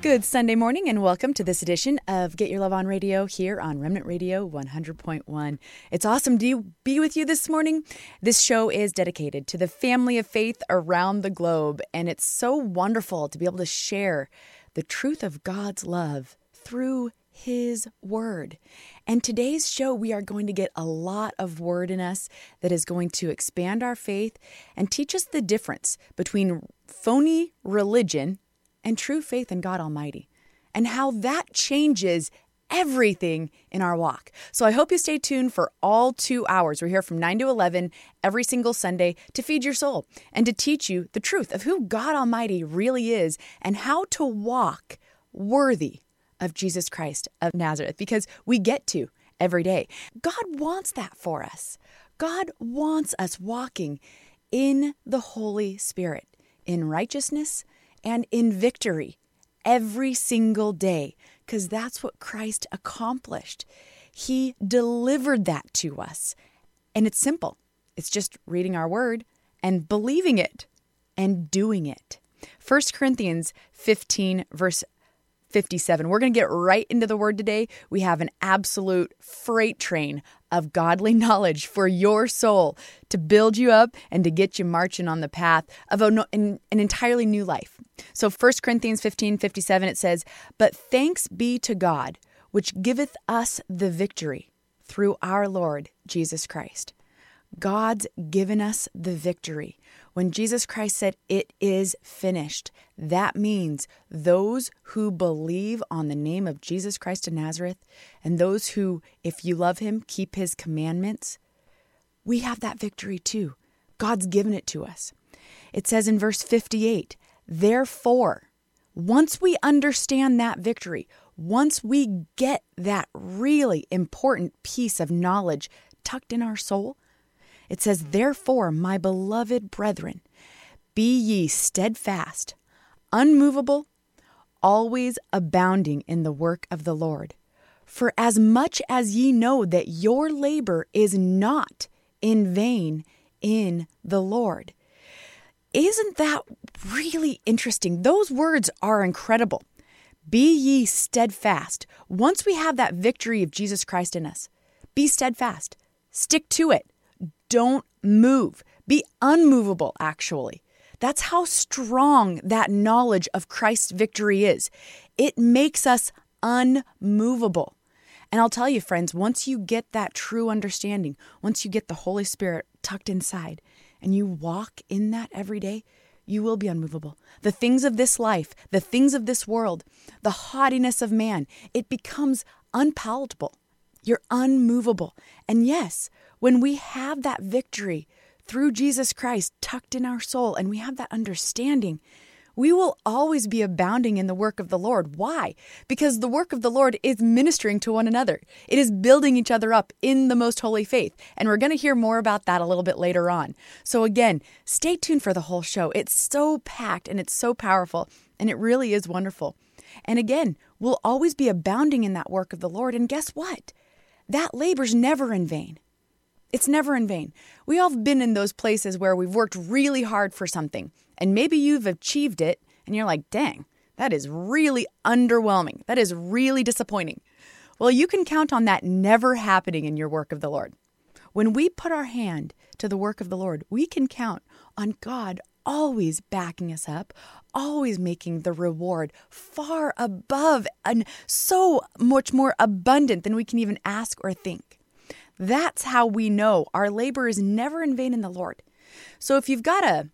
Good Sunday morning, and welcome to this edition of Get Your Love on Radio here on Remnant Radio 100.1. It's awesome to be with you this morning. This show is dedicated to the family of faith around the globe, and it's so wonderful to be able to share the truth of God's love through His Word. And today's show, we are going to get a lot of Word in us that is going to expand our faith and teach us the difference between phony religion and true faith in God Almighty, and how that changes everything in our walk. So I hope you stay tuned for all two hours. We're here from 9 to 11 every single Sunday to feed your soul and to teach you the truth of who God Almighty really is and how to walk worthy of Jesus Christ of Nazareth because we get to every day. God wants that for us. God wants us walking in the Holy Spirit, in righteousness and in victory every single day because that's what Christ accomplished. He delivered that to us. And it's simple it's just reading our word and believing it and doing it. 1 Corinthians 15, verse 57. We're going to get right into the word today. We have an absolute freight train of godly knowledge for your soul to build you up and to get you marching on the path of an, an, entirely new life. So 1 Corinthians 15 57, it says, But thanks be to God, which giveth us the victory through our Lord Jesus Christ. God's given us the victory. When Jesus Christ said, It is finished, that means those who believe on the name of Jesus Christ of Nazareth and those who, if you love him, keep his commandments, we have that victory too. God's given it to us. It says in verse 58 Therefore, once we understand that victory, once we get that really important piece of knowledge tucked in our soul, it says, Therefore, my beloved brethren, be ye steadfast, unmovable, always abounding in the work of the Lord. For as much as ye know that your labor is not in vain in the Lord. Isn't that really interesting? Those words are incredible. Be ye steadfast. Once we have that victory of Jesus Christ in us, be steadfast. Stick to it. Don't move. Be unmovable, actually. That's how strong that knowledge of Christ's victory is. It makes us unmovable. And I'll tell you, friends, once you get that true understanding, once you get the Holy Spirit tucked inside and you walk in that every day, you will be unmovable. The things of this life, the things of this world, the haughtiness of man, it becomes unpalatable. You're unmovable. And yes, when we have that victory through Jesus Christ tucked in our soul and we have that understanding, we will always be abounding in the work of the Lord. Why? Because the work of the Lord is ministering to one another. It is building each other up in the most holy faith. And we're going to hear more about that a little bit later on. So, again, stay tuned for the whole show. It's so packed and it's so powerful, and it really is wonderful. And again, we'll always be abounding in that work of the Lord. And guess what? That labor's never in vain. It's never in vain. We all have been in those places where we've worked really hard for something, and maybe you've achieved it, and you're like, dang, that is really underwhelming. That is really disappointing. Well, you can count on that never happening in your work of the Lord. When we put our hand to the work of the Lord, we can count on God always backing us up, always making the reward far above and so much more abundant than we can even ask or think. That's how we know our labor is never in vain in the Lord. So if you've got a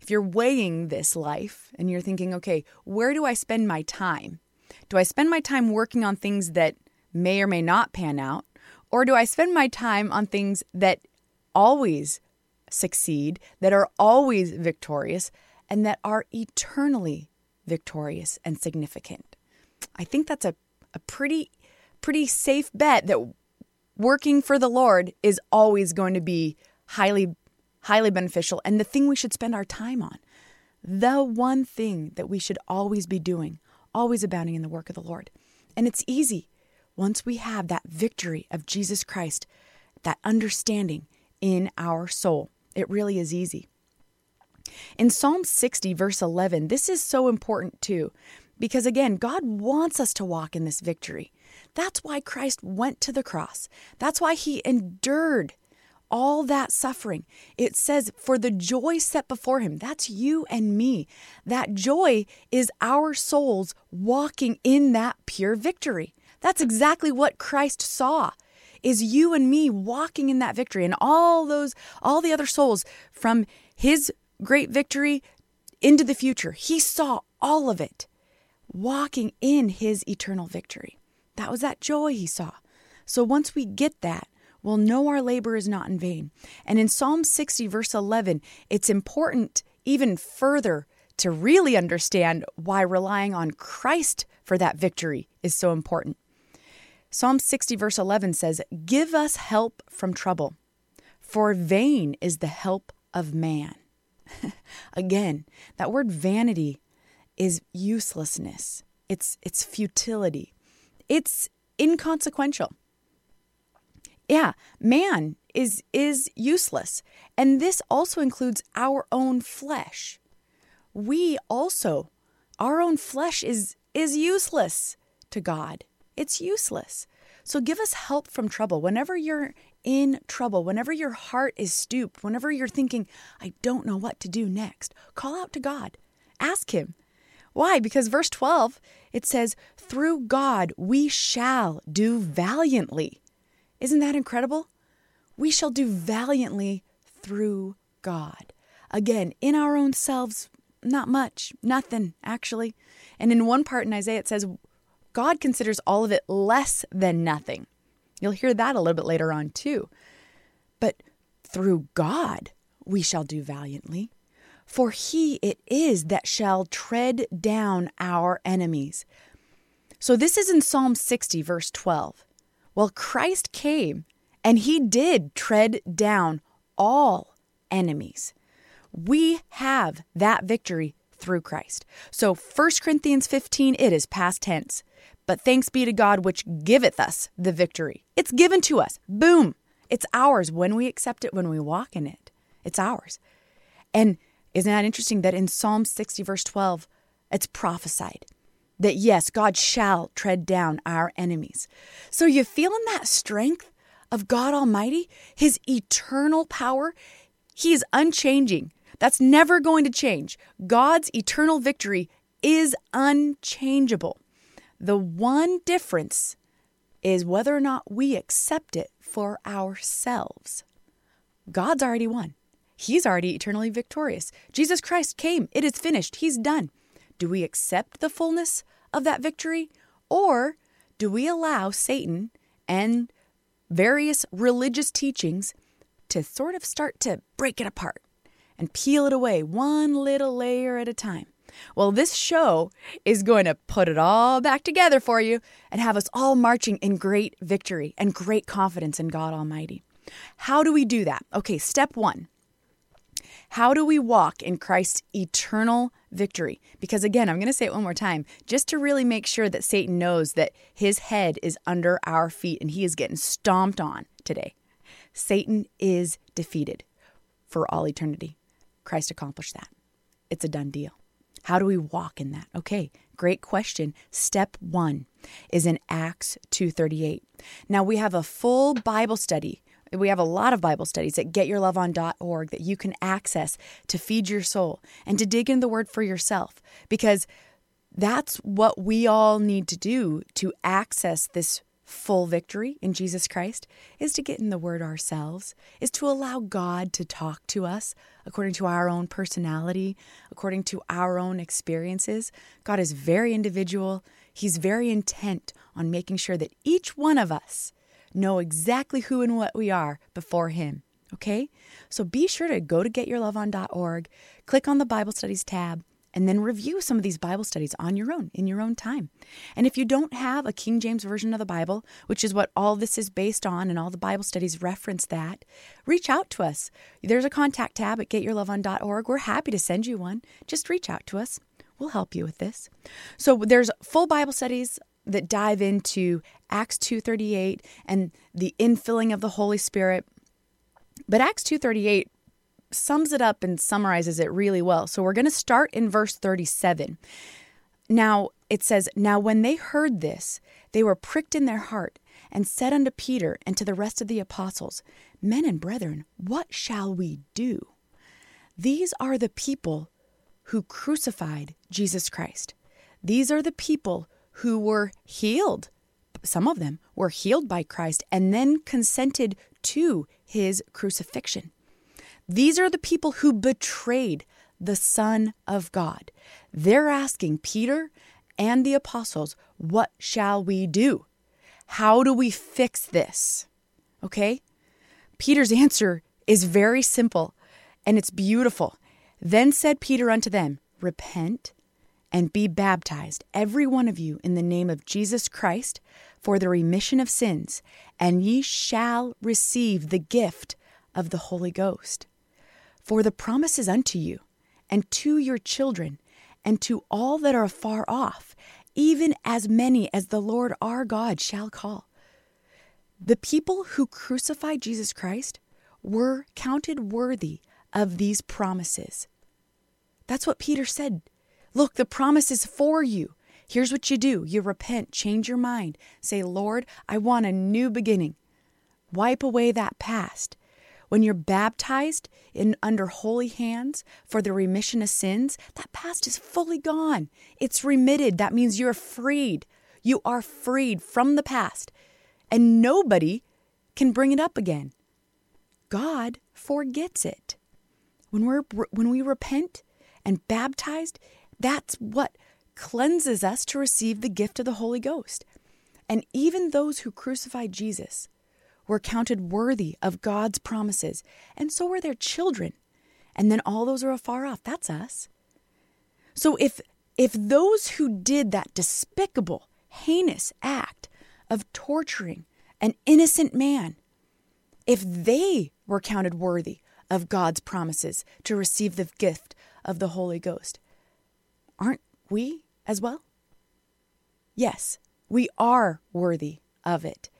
if you're weighing this life and you're thinking, okay, where do I spend my time? Do I spend my time working on things that may or may not pan out? Or do I spend my time on things that always succeed, that are always victorious, and that are eternally victorious and significant? I think that's a, a pretty pretty safe bet that working for the Lord is always going to be highly, highly beneficial and the thing we should spend our time on. The one thing that we should always be doing, always abounding in the work of the Lord. And it's easy once we have that victory of Jesus Christ, that understanding in our soul. It really is easy. In Psalm 60, verse 11, this is so important too, because again, God wants us to walk in this victory. That's why Christ went to the cross. That's why he endured all that suffering. It says, for the joy set before him. That's you and me. That joy is our souls walking in that pure victory. That's exactly what Christ saw. Is you and me walking in that victory and all those all the other souls from his great victory into the future. He saw all of it walking in his eternal victory. That was that joy he saw. So once we get that, we'll know our labor is not in vain. And in Psalm 60, verse 11, it's important even further to really understand why relying on Christ for that victory is so important. Psalm 60, verse 11 says, Give us help from trouble, for vain is the help of man. Again, that word vanity is uselessness, it's, it's futility, it's inconsequential. Yeah, man is is useless. And this also includes our own flesh. We also our own flesh is is useless to God. It's useless. So give us help from trouble. Whenever you're in trouble, whenever your heart is stooped, whenever you're thinking, I don't know what to do next, call out to God. Ask him. Why? Because verse 12, it says, Through God we shall do valiantly. Isn't that incredible? We shall do valiantly through God. Again, in our own selves, not much, nothing, actually. And in one part in Isaiah, it says, God considers all of it less than nothing. You'll hear that a little bit later on, too. But through God we shall do valiantly, for he it is that shall tread down our enemies. So this is in Psalm 60, verse 12. Well, Christ came and he did tread down all enemies. We have that victory through Christ. So 1 Corinthians 15, it is past tense. But thanks be to God which giveth us the victory. It's given to us. Boom. It's ours when we accept it, when we walk in it. It's ours. And isn't that interesting that in Psalm 60, verse 12, it's prophesied that yes, God shall tread down our enemies. So you feeling that strength of God Almighty, His eternal power? He is unchanging. That's never going to change. God's eternal victory is unchangeable. The one difference is whether or not we accept it for ourselves. God's already won. He's already eternally victorious. Jesus Christ came. It is finished. He's done. Do we accept the fullness of that victory? Or do we allow Satan and various religious teachings to sort of start to break it apart and peel it away one little layer at a time? Well, this show is going to put it all back together for you and have us all marching in great victory and great confidence in God Almighty. How do we do that? Okay, step one. How do we walk in Christ's eternal victory. Because again, I'm going to say it one more time, just to really make sure that Satan knows that his head is under our feet and he is getting stomped on today. Satan is defeated for all eternity. Christ accomplished that. It's a done deal. How do we walk in that? Okay, great question. Step 1 is in Acts 2:38. Now we have a full Bible study we have a lot of Bible studies at getyourloveon.org that you can access to feed your soul and to dig in the word for yourself because that's what we all need to do to access this full victory in Jesus Christ is to get in the word ourselves, is to allow God to talk to us according to our own personality, according to our own experiences. God is very individual. He's very intent on making sure that each one of us know exactly who and what we are before Him. Okay? So be sure to go to getyourloveon.org, click on the Bible Studies tab, and then review some of these Bible studies on your own, in your own time. And if you don't have a King James Version of the Bible, which is what all this is based on, and all the Bible studies reference that, reach out to us. There's a contact tab at getyourloveon.org. We're happy to send you one. Just reach out to us. We'll help you with this. So there's full Bible studies that dive into Acts 2:38 and the infilling of the Holy Spirit. But Acts 2:38 sums it up and summarizes it really well. So we're going to start in verse 37. Now it says, Now when they heard this, they were pricked in their heart and said unto Peter and to the rest of the apostles, Men and brethren, what shall we do? These are the people who crucified Jesus Christ. These are the people who were healed. Some of them were healed by Christ and then consented to his crucifixion. These are the people who betrayed the Son of God. They're asking Peter and the apostles, What shall we do? How do we fix this? Okay? Peter's answer is very simple and it's beautiful. Then said Peter unto them, Repent and be baptized, every one of you, in the name of Jesus Christ, for the remission of sins, and ye shall receive the gift of the Holy Ghost. For the promise is unto you, and to your children, and to all that are afar off, even as many as the Lord our God shall call. The people who crucified Jesus Christ were counted worthy of these promises. That's what Peter said. Look, the promise is for you. Here's what you do you repent, change your mind, say, Lord, I want a new beginning. Wipe away that past. When you're baptized in under holy hands for the remission of sins, that past is fully gone. It's remitted. That means you're freed. You are freed from the past. And nobody can bring it up again. God forgets it. When we're when we repent and baptized, that's what cleanses us to receive the gift of the Holy Ghost. And even those who crucified Jesus were counted worthy of God's promises, and so were their children. And then all those are afar off. That's us. So if if those who did that despicable, heinous act of torturing an innocent man, if they were counted worthy of God's promises to receive the gift of the Holy Ghost, aren't we as well? Yes, we are worthy of it.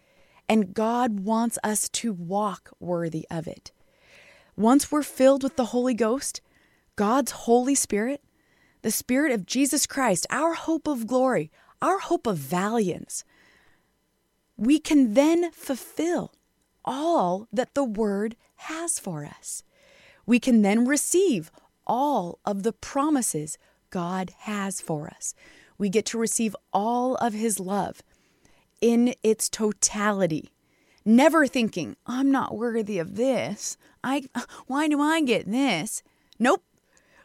And God wants us to walk worthy of it. Once we're filled with the Holy Ghost, God's Holy Spirit, the Spirit of Jesus Christ, our hope of glory, our hope of valiance, we can then fulfill all that the Word has for us. We can then receive all of the promises God has for us. We get to receive all of His love in its totality. Never thinking, I'm not worthy of this. I why do I get this? Nope.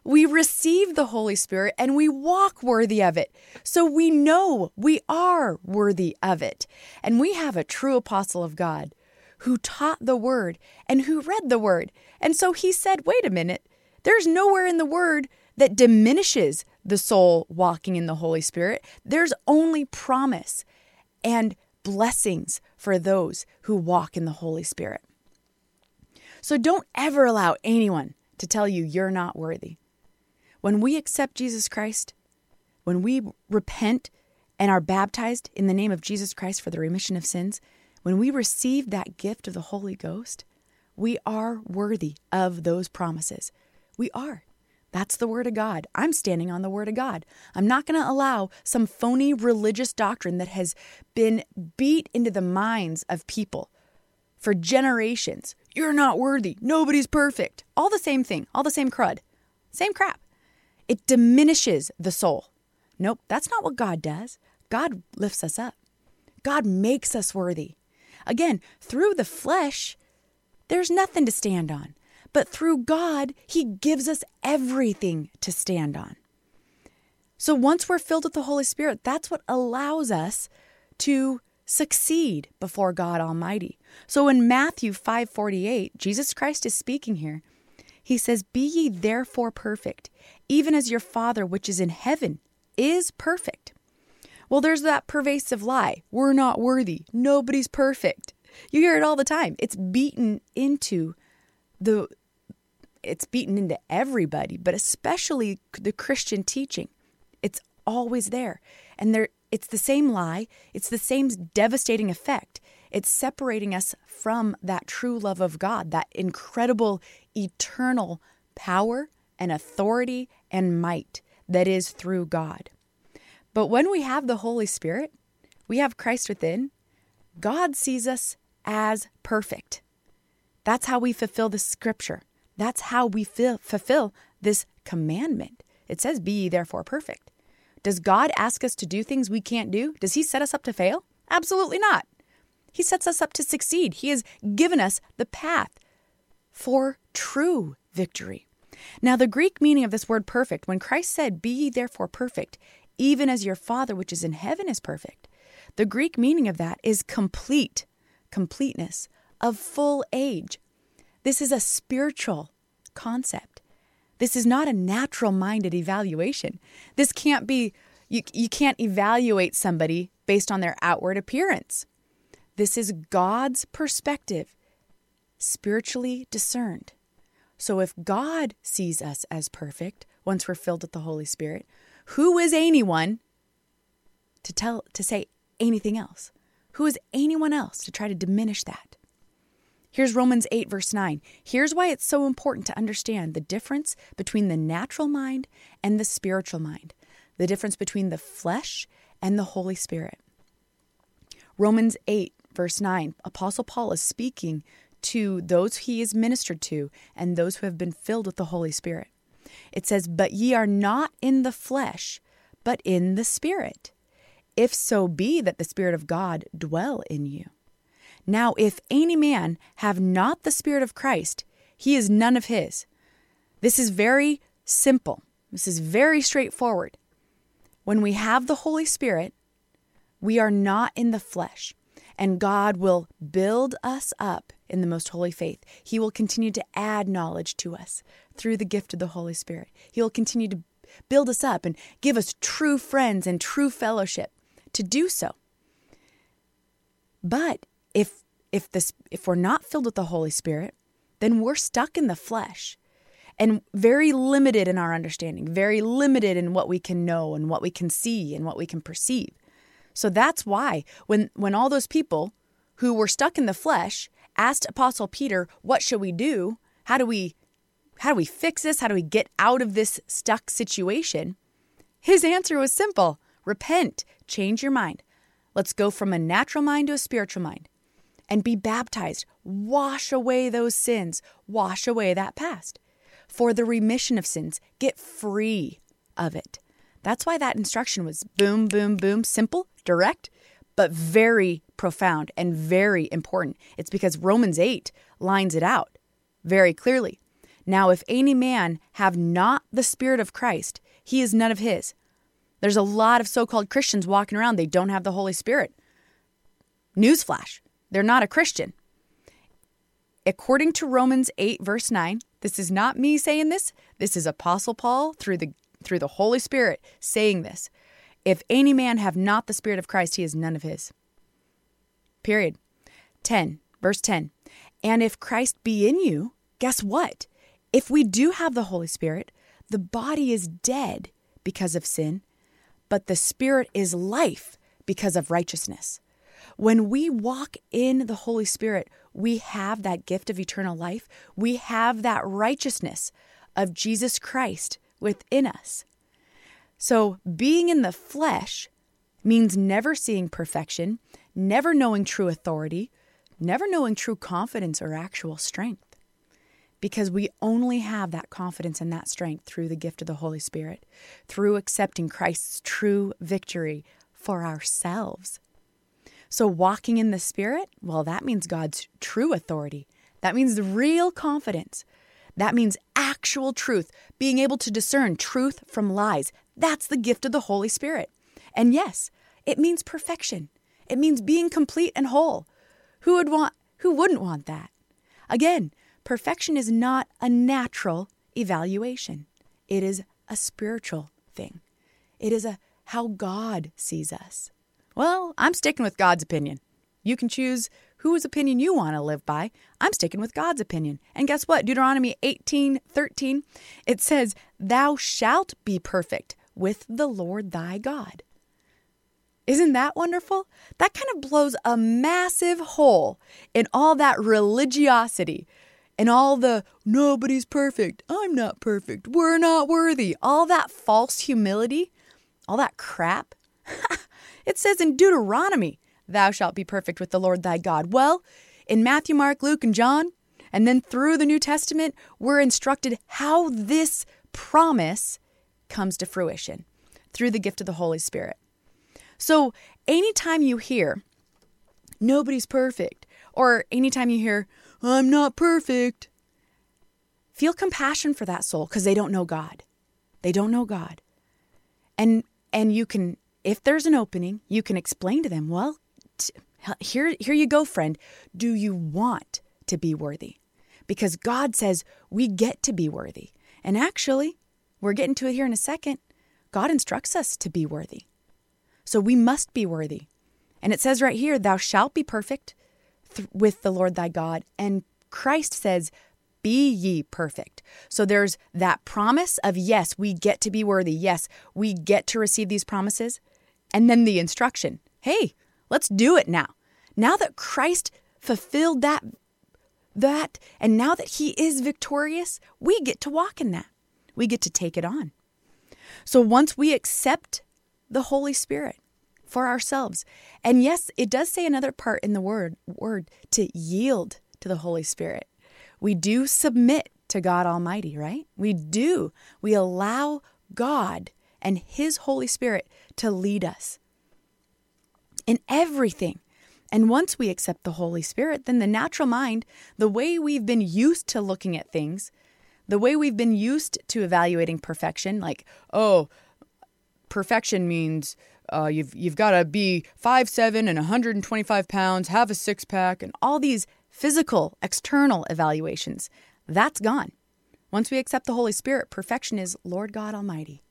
We receive the Holy Spirit and we walk worthy of it. So we know we are worthy of it. And we have a true apostle of God who taught the word and who read the word. And so he said, wait a minute, there's nowhere in the word that diminishes the soul walking in the Holy Spirit. There's only promise and blessings for those who walk in the Holy Spirit. So don't ever allow anyone to tell you you're not worthy. When we accept Jesus Christ, when we repent and are baptized in the name of Jesus Christ for the remission of sins, when we receive that gift of the Holy Ghost, we are worthy of those promises. We are. That's the Word of God. I'm standing on the Word of God. I'm not going to allow some phony religious doctrine that has been beat into the minds of people for generations. You're not worthy. Nobody's perfect. All the same thing, all the same crud, same crap. It diminishes the soul. Nope, that's not what God does. God lifts us up, God makes us worthy. Again, through the flesh, there's nothing to stand on. But through God, He gives us everything to stand on. So once we're filled with the Holy Spirit, that's what allows us to succeed before God Almighty. So in Matthew 5:48, Jesus Christ is speaking here. He says, "Be ye therefore perfect, even as your Father which is in heaven is perfect." Well, there's that pervasive lie. We're not worthy. Nobody's perfect. You hear it all the time. It's beaten into the it's beaten into everybody, but especially the Christian teaching. It's always there. And there it's the same lie, it's the same devastating effect. It's separating us from that true love of God, that incredible eternal power and authority and might that is through God. But when we have the Holy Spirit, we have Christ within, God sees us as perfect. That's how we fulfill the scripture. That's how we feel, fulfill this commandment. It says, Be ye therefore perfect. Does God ask us to do things we can't do? Does He set us up to fail? Absolutely not. He sets us up to succeed. He has given us the path for true victory. Now, the Greek meaning of this word perfect, when Christ said, Be ye therefore perfect, even as your Father which is in heaven is perfect, the Greek meaning of that is complete, completeness, of full age. This is a spiritual concept. This is not a natural minded evaluation. This can't be, you, you can't evaluate somebody based on their outward appearance. This is God's perspective, spiritually discerned. So if God sees us as perfect once we're filled with the Holy Spirit, who is anyone to tell to say anything else? Who is anyone else to try to diminish that? Here's Romans 8, verse 9. Here's why it's so important to understand the difference between the natural mind and the spiritual mind, the difference between the flesh and the Holy Spirit. Romans 8, verse 9, Apostle Paul is speaking to those he is ministered to and those who have been filled with the Holy Spirit. It says, But ye are not in the flesh, but in the Spirit, if so be that the Spirit of God dwell in you. Now, if any man have not the Spirit of Christ, he is none of his. This is very simple. This is very straightforward. When we have the Holy Spirit, we are not in the flesh, and God will build us up in the most holy faith. He will continue to add knowledge to us through the gift of the Holy Spirit. He will continue to build us up and give us true friends and true fellowship to do so. But if this if we're not filled with the Holy Spirit, then we're stuck in the flesh and very limited in our understanding, very limited in what we can know and what we can see and what we can perceive. So that's why when when all those people who were stuck in the flesh asked apostle Peter, "What should we do? How do we how do we fix this? How do we get out of this stuck situation?" His answer was simple. Repent, change your mind. Let's go from a natural mind to a spiritual mind and be baptized. Wash away those sins, wash away that past. For the remission of sins, get free of it. That's why that instruction was boom, boom, boom, simple, direct, but very profound and very important. It's because Romans 8 lines it out very clearly. Now, if any man have not the Spirit of Christ, he is none of his. There's a lot of so called Christians walking around, they don't have the Holy Spirit. Newsflash, they're not a Christian. According to Romans 8, verse 9, this is not me saying this, this is Apostle Paul through the through the Holy Spirit saying this. If any man have not the Spirit of Christ, he is none of his. Period. 10, verse 10. And if Christ be in you, guess what? If we do have the Holy Spirit, the body is dead because of sin, but the Spirit is life because of righteousness. When we walk in the Holy Spirit, we have that gift of eternal life. We have that righteousness of Jesus Christ within us. So, being in the flesh means never seeing perfection, never knowing true authority, never knowing true confidence or actual strength. Because we only have that confidence and that strength through the gift of the Holy Spirit, through accepting Christ's true victory for ourselves. So, walking in the Spirit, well, that means God's true authority. That means real confidence. That means actual truth, being able to discern truth from lies. That's the gift of the Holy Spirit. And yes, it means perfection. It means being complete and whole. Who would want who wouldn't want that? Again, perfection is not a natural evaluation. It is a spiritual thing. It is a how God sees us. Well, I'm sticking with God's opinion. You can choose whose opinion you want to live by. I'm sticking with God's opinion. And guess what? Deuteronomy 18 13, it says, Thou shalt be perfect with the Lord thy God. Isn't that wonderful? That kind of blows a massive hole in all that religiosity and all the nobody's perfect, I'm not perfect, we're not worthy, all that false humility, all that crap. it says in Deuteronomy, Thou shalt be perfect with the Lord thy God. Well, in Matthew, Mark, Luke, and John, and then through the New Testament, we're instructed how this promise comes to fruition through the gift of the Holy Spirit. So, anytime you hear, nobody's perfect, or anytime you hear, I'm not perfect, feel compassion for that soul because they don't know God. They don't know God. And and you can if there's an opening, you can explain to them, well, t- here here you go, friend. Do you want to be worthy? Because God says we get to be worthy. And actually, we're getting to it here in a second. God instructs us to be worthy. So we must be worthy. And it says right here, Thou shalt be perfect th- with the Lord thy God. And Christ says, Be ye perfect. So there's that promise of, yes, we get to be worthy. Yes, we get to receive these promises. And then the instruction, hey, let's do it now. Now that Christ fulfilled that that and now that he is victorious, we get to walk in that. We get to take it on. So once we accept the Holy Spirit for ourselves, and yes, it does say another part in the word word to yield to the Holy Spirit. We do submit to God Almighty, right? We do. We allow God and His Holy Spirit to lead us in everything. And once we accept the Holy Spirit, then the natural mind, the way we've been used to looking at things, the way we've been used to evaluating perfection, like, oh, perfection means uh, you've you've got to be five seven and 125 pounds, have a six pack, and all these physical external evaluations. That's gone. Once we accept the Holy Spirit, perfection is Lord God Almighty.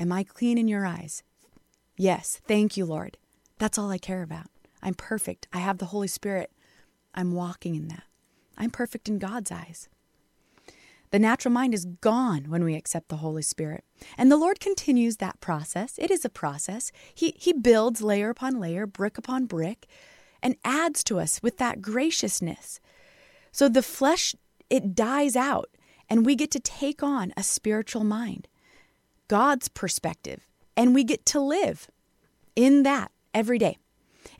Am I clean in your eyes? Yes, thank you, Lord. That's all I care about. I'm perfect. I have the Holy Spirit. I'm walking in that. I'm perfect in God's eyes. The natural mind is gone when we accept the Holy Spirit. And the Lord continues that process. It is a process. He, he builds layer upon layer, brick upon brick, and adds to us with that graciousness. So the flesh, it dies out, and we get to take on a spiritual mind, God's perspective, and we get to live in that every day.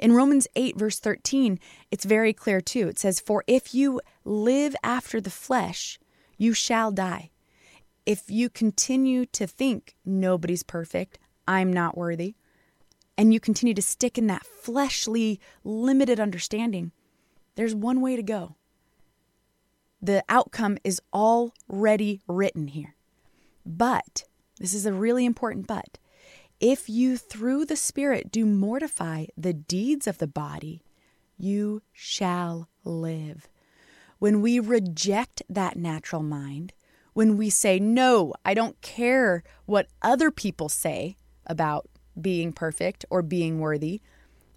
In Romans 8, verse 13, it's very clear too. It says, For if you live after the flesh, you shall die. If you continue to think nobody's perfect, I'm not worthy, and you continue to stick in that fleshly, limited understanding, there's one way to go. The outcome is already written here. But, this is a really important but, if you through the Spirit do mortify the deeds of the body, you shall live. When we reject that natural mind, when we say, No, I don't care what other people say about being perfect or being worthy,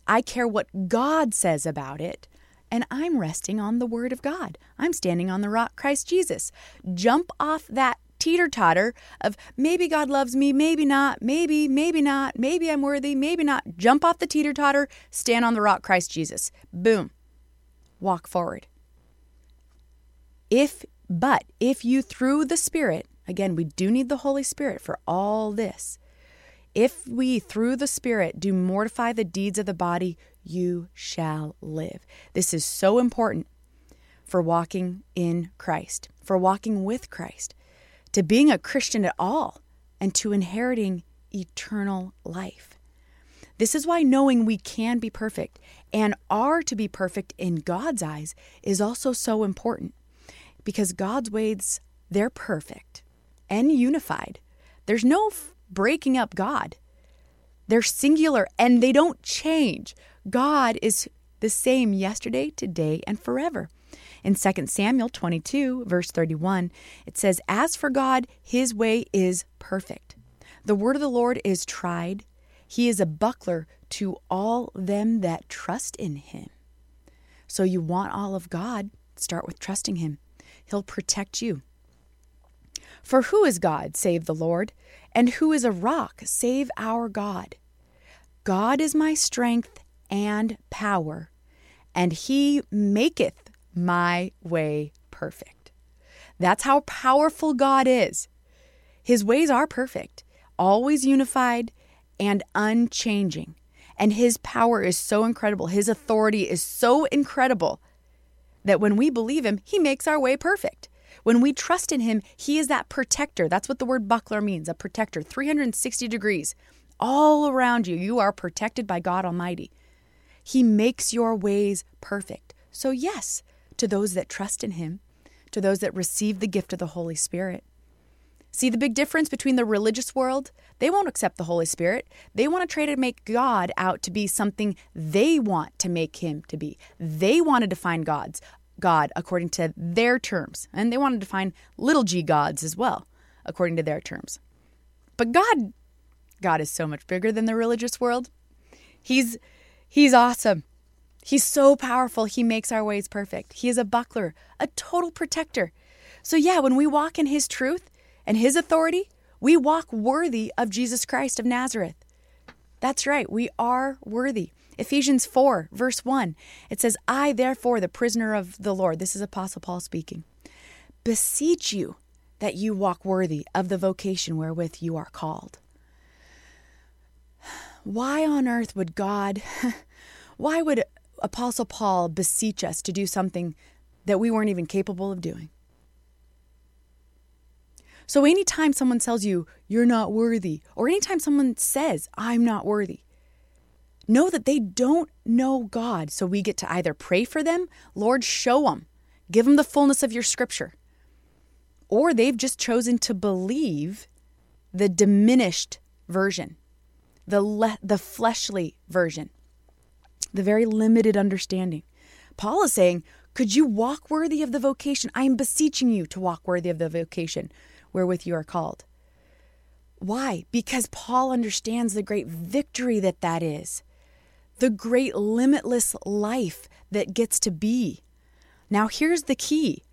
I care what God says about it. And I'm resting on the Word of God. I'm standing on the rock, Christ Jesus. Jump off that teeter totter of maybe God loves me, maybe not, maybe, maybe not, maybe I'm worthy, maybe not. Jump off the teeter totter, stand on the rock, Christ Jesus. Boom. Walk forward. If, but if you through the Spirit, again, we do need the Holy Spirit for all this. If we through the Spirit do mortify the deeds of the body, you shall live. This is so important for walking in Christ, for walking with Christ, to being a Christian at all, and to inheriting eternal life. This is why knowing we can be perfect and are to be perfect in God's eyes is also so important because God's ways, they're perfect and unified. There's no f- breaking up God. They're singular and they don't change. God is the same yesterday, today, and forever. In 2 Samuel 22, verse 31, it says, As for God, his way is perfect. The word of the Lord is tried. He is a buckler to all them that trust in him. So you want all of God, start with trusting him. He'll protect you. For who is God save the Lord? And who is a rock save our God? God is my strength and power, and he maketh my way perfect. That's how powerful God is. His ways are perfect, always unified and unchanging. And his power is so incredible. His authority is so incredible that when we believe him, he makes our way perfect. When we trust in him, he is that protector. That's what the word buckler means a protector, 360 degrees all around you. You are protected by God Almighty. He makes your ways perfect. So, yes, to those that trust in him, to those that receive the gift of the Holy Spirit. See the big difference between the religious world? They won't accept the Holy Spirit. They want to try to make God out to be something they want to make him to be. They want to define God's God according to their terms, and they want to define little g gods as well according to their terms. But God God is so much bigger than the religious world. He's he's awesome. He's so powerful. He makes our ways perfect. He is a buckler, a total protector. So yeah, when we walk in his truth and his authority, we walk worthy of Jesus Christ of Nazareth. That's right, we are worthy. Ephesians 4, verse 1, it says, I, therefore, the prisoner of the Lord, this is Apostle Paul speaking, beseech you that you walk worthy of the vocation wherewith you are called. Why on earth would God, why would Apostle Paul beseech us to do something that we weren't even capable of doing? So, anytime someone tells you you're not worthy, or anytime someone says, I'm not worthy, know that they don't know God. So, we get to either pray for them, Lord, show them, give them the fullness of your scripture, or they've just chosen to believe the diminished version, the, le- the fleshly version, the very limited understanding. Paul is saying, Could you walk worthy of the vocation? I am beseeching you to walk worthy of the vocation wherewith you are called. Why? Because Paul understands the great victory that that is, the great limitless life that gets to be. Now, here's the key.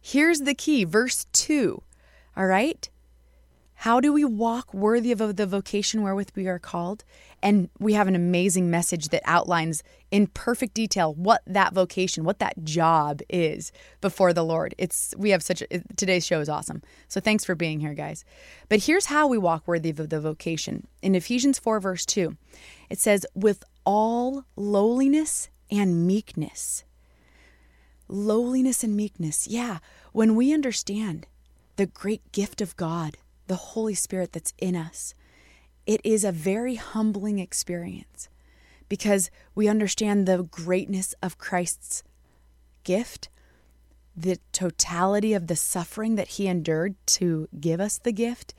Here's the key, verse 2. All right? How do we walk worthy of the vocation wherewith we are called? And we have an amazing message that outlines in perfect detail what that vocation, what that job is before the Lord. It's we have such a, today's show is awesome. So thanks for being here, guys. But here's how we walk worthy of the vocation. In Ephesians 4 verse 2, it says with all lowliness and meekness. Lowliness and meekness. Yeah, when we understand the great gift of God the Holy Spirit that's in us, it is a very humbling experience because we understand the greatness of Christ's gift, the totality of the suffering that he endured to give us the gift,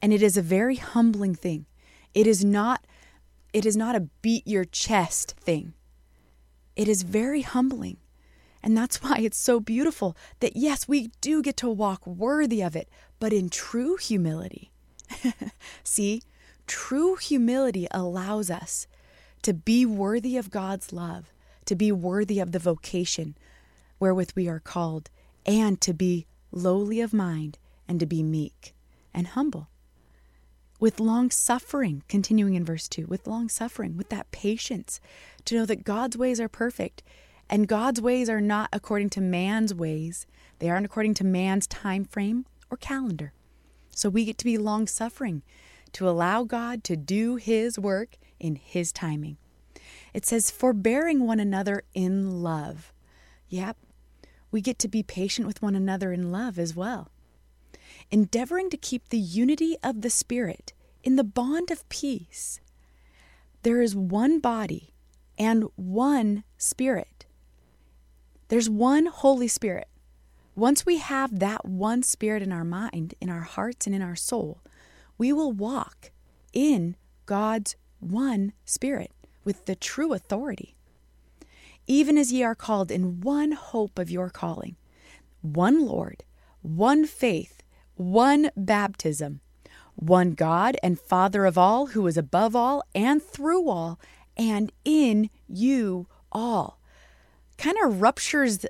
and it is a very humbling thing. It is not it is not a beat your chest thing. It is very humbling. And that's why it's so beautiful that yes, we do get to walk worthy of it, but in true humility. See, true humility allows us to be worthy of God's love, to be worthy of the vocation wherewith we are called, and to be lowly of mind and to be meek and humble. With long suffering, continuing in verse 2, with long suffering, with that patience, to know that God's ways are perfect and God's ways are not according to man's ways. They aren't according to man's time frame or calendar. So we get to be long suffering, to allow God to do His work in His timing. It says, forbearing one another in love. Yep, we get to be patient with one another in love as well. Endeavoring to keep the unity of the Spirit in the bond of peace. There is one body and one Spirit. There's one Holy Spirit. Once we have that one spirit in our mind, in our hearts, and in our soul, we will walk in God's one spirit with the true authority. Even as ye are called in one hope of your calling, one Lord, one faith, one baptism, one God and Father of all, who is above all and through all and in you all. Kind of ruptures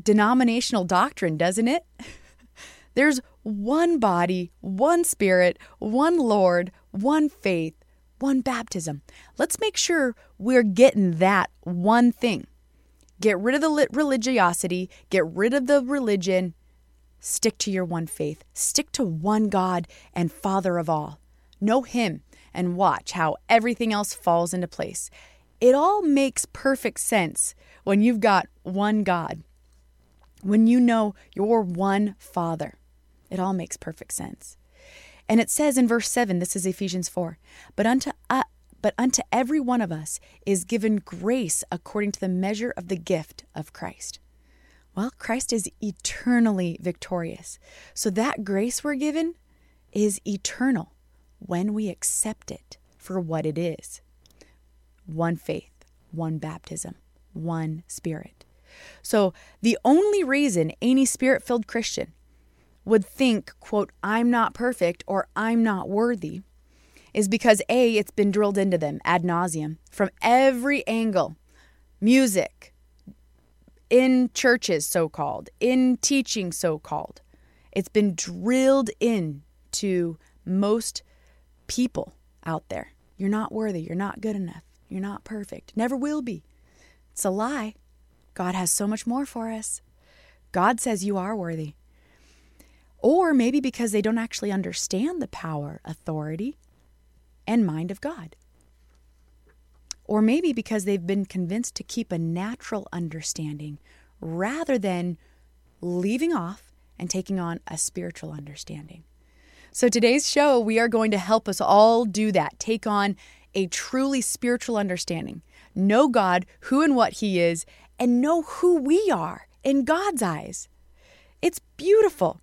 denominational doctrine, doesn't it? There's one body, one spirit, one Lord, one faith, one baptism. Let's make sure we're getting that one thing. Get rid of the religiosity, get rid of the religion, stick to your one faith, stick to one God and Father of all. Know Him and watch how everything else falls into place. It all makes perfect sense when you've got one God, when you know your one Father. It all makes perfect sense. And it says in verse 7, this is Ephesians 4, but unto uh, but unto every one of us is given grace according to the measure of the gift of Christ. Well, Christ is eternally victorious. So that grace we're given is eternal when we accept it for what it is one faith, one baptism, one spirit. So the only reason any spirit filled Christian would think, quote, I'm not perfect or I'm not worthy is because A, it's been drilled into them ad nauseum from every angle music, in churches, so called, in teaching, so called. It's been drilled in to most people out there. You're not worthy. You're not good enough. You're not perfect. Never will be. It's a lie. God has so much more for us. God says you are worthy. Or maybe because they don't actually understand the power, authority, and mind of God. Or maybe because they've been convinced to keep a natural understanding rather than leaving off and taking on a spiritual understanding. So, today's show, we are going to help us all do that, take on a truly spiritual understanding, know God, who and what He is, and know who we are in God's eyes. It's beautiful.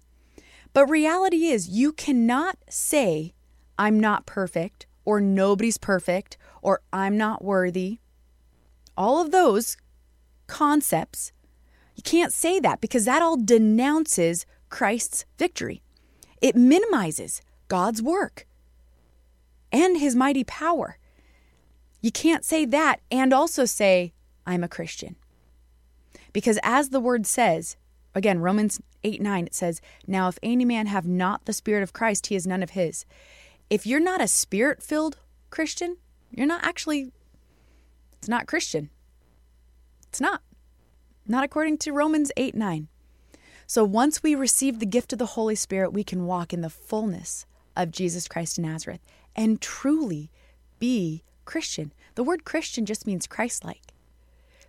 But reality is, you cannot say, I'm not perfect, or nobody's perfect, or I'm not worthy. All of those concepts, you can't say that because that all denounces Christ's victory. It minimizes God's work and his mighty power. You can't say that and also say, I'm a Christian. Because as the word says, again, Romans 8 9, it says, Now if any man have not the Spirit of Christ, he is none of his. If you're not a spirit filled Christian, you're not actually, it's not Christian. It's not. Not according to Romans 8 9. So once we receive the gift of the Holy Spirit, we can walk in the fullness of Jesus Christ in Nazareth and truly be Christian. The word Christian just means Christ like.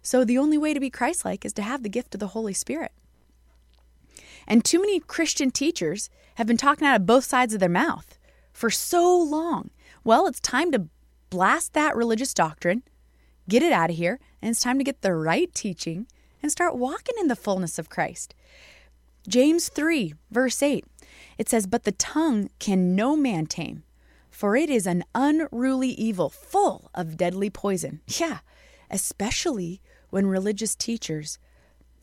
So the only way to be Christ like is to have the gift of the Holy Spirit. And too many Christian teachers have been talking out of both sides of their mouth for so long. Well, it's time to blast that religious doctrine, get it out of here, and it's time to get the right teaching and start walking in the fullness of Christ. James 3, verse 8, it says, But the tongue can no man tame, for it is an unruly evil full of deadly poison. Yeah, especially when religious teachers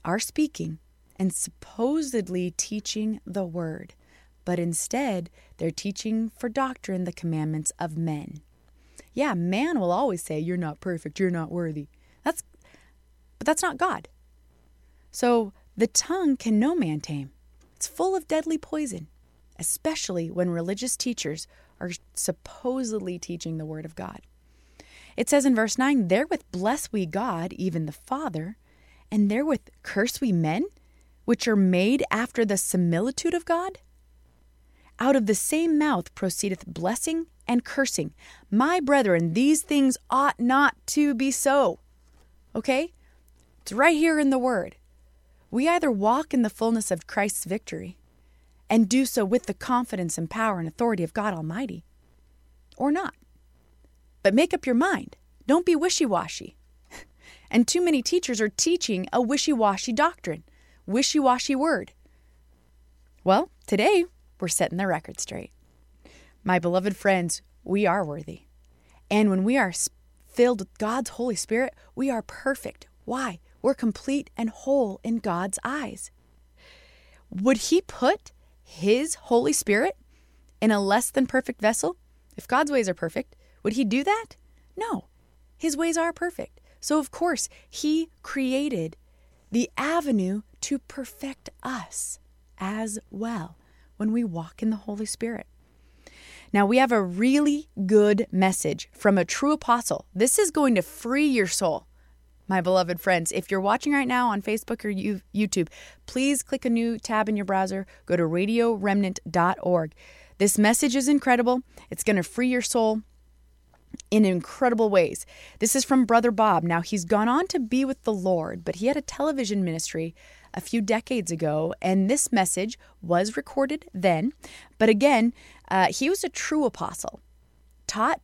are speaking and supposedly teaching the word, but instead they're teaching for doctrine the commandments of men. Yeah, man will always say, You're not perfect, you're not worthy. That's but that's not God. So the tongue can no man tame. It's full of deadly poison, especially when religious teachers are supposedly teaching the word of God. It says in verse 9, Therewith bless we God, even the Father, and therewith curse we men, which are made after the similitude of God? Out of the same mouth proceedeth blessing and cursing. My brethren, these things ought not to be so. Okay? It's right here in the Word. We either walk in the fullness of Christ's victory and do so with the confidence and power and authority of God Almighty, or not. But make up your mind. Don't be wishy washy. and too many teachers are teaching a wishy washy doctrine, wishy washy word. Well, today we're setting the record straight. My beloved friends, we are worthy. And when we are filled with God's Holy Spirit, we are perfect. Why? We're complete and whole in God's eyes. Would He put His Holy Spirit in a less than perfect vessel? If God's ways are perfect, would He do that? No. His ways are perfect. So, of course, He created the avenue to perfect us as well when we walk in the Holy Spirit. Now, we have a really good message from a true apostle. This is going to free your soul. My beloved friends. If you're watching right now on Facebook or YouTube, please click a new tab in your browser. Go to radioremnant.org. This message is incredible. It's going to free your soul in incredible ways. This is from Brother Bob. Now, he's gone on to be with the Lord, but he had a television ministry a few decades ago, and this message was recorded then. But again, uh, he was a true apostle, taught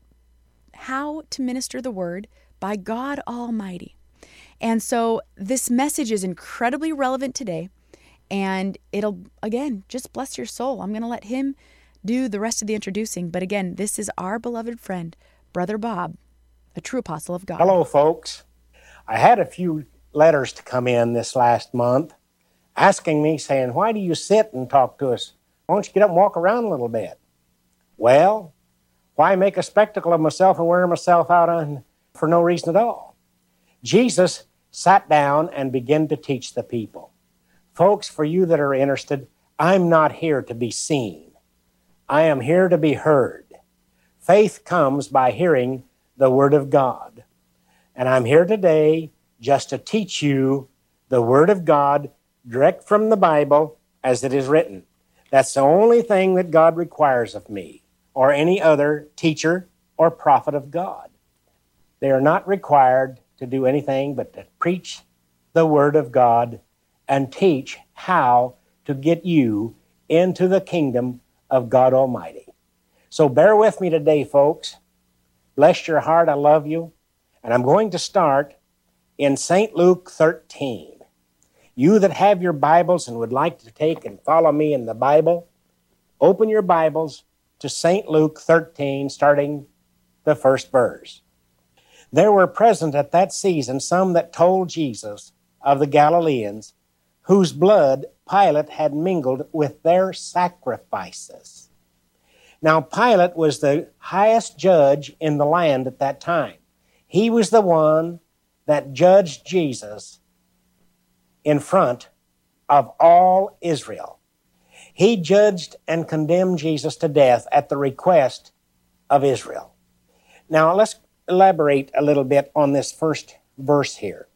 how to minister the word by God Almighty. And so this message is incredibly relevant today, and it'll, again, just bless your soul. I'm going to let him do the rest of the introducing. But again, this is our beloved friend, Brother Bob, a true apostle of God. Hello, folks. I had a few letters to come in this last month asking me, saying, Why do you sit and talk to us? Why don't you get up and walk around a little bit? Well, why make a spectacle of myself and wear myself out on, for no reason at all? Jesus sat down and began to teach the people. Folks, for you that are interested, I'm not here to be seen. I am here to be heard. Faith comes by hearing the Word of God. And I'm here today just to teach you the Word of God direct from the Bible as it is written. That's the only thing that God requires of me or any other teacher or prophet of God. They are not required to do anything but to preach the Word of God and teach how to get you into the kingdom of God Almighty. So bear with me today, folks. Bless your heart. I love you. And I'm going to start in St. Luke 13. You that have your Bibles and would like to take and follow me in the Bible, open your Bibles to St. Luke 13, starting the first verse. There were present at that season some that told Jesus of the Galileans, whose blood Pilate had mingled with their sacrifices. Now, Pilate was the highest judge in the land at that time. He was the one that judged Jesus in front of all Israel. He judged and condemned Jesus to death at the request of Israel. Now, let's elaborate a little bit on this first verse here.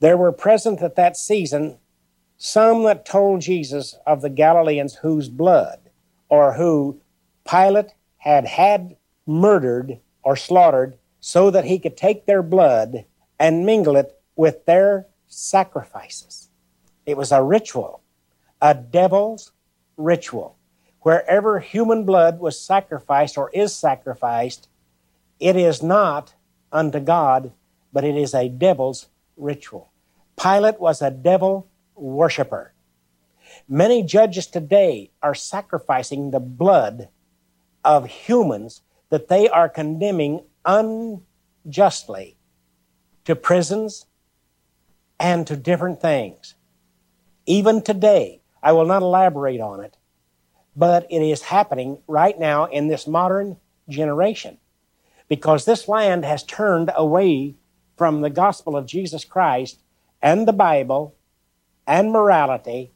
There were present at that season some that told Jesus of the Galileans whose blood or who Pilate had had murdered or slaughtered so that he could take their blood and mingle it with their sacrifices. It was a ritual, a devil's ritual. Wherever human blood was sacrificed or is sacrificed, it is not unto God, but it is a devil's ritual. Pilate was a devil worshiper. Many judges today are sacrificing the blood of humans that they are condemning unjustly to prisons and to different things. Even today, I will not elaborate on it, but it is happening right now in this modern generation because this land has turned away from the gospel of Jesus Christ and the Bible and morality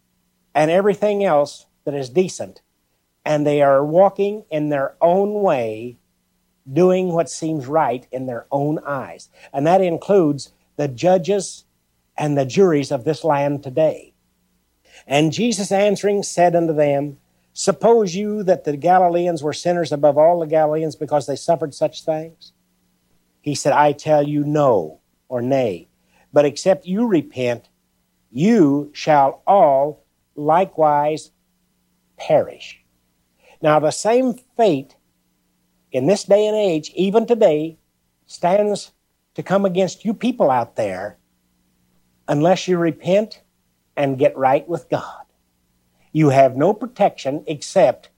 and everything else that is decent and they are walking in their own way, doing what seems right in their own eyes. And that includes the judges and the juries of this land today. And Jesus answering said unto them, Suppose you that the Galileans were sinners above all the Galileans because they suffered such things? He said, I tell you no, or nay. But except you repent, you shall all likewise perish. Now, the same fate in this day and age, even today, stands to come against you people out there unless you repent and get right with God. You have no protection except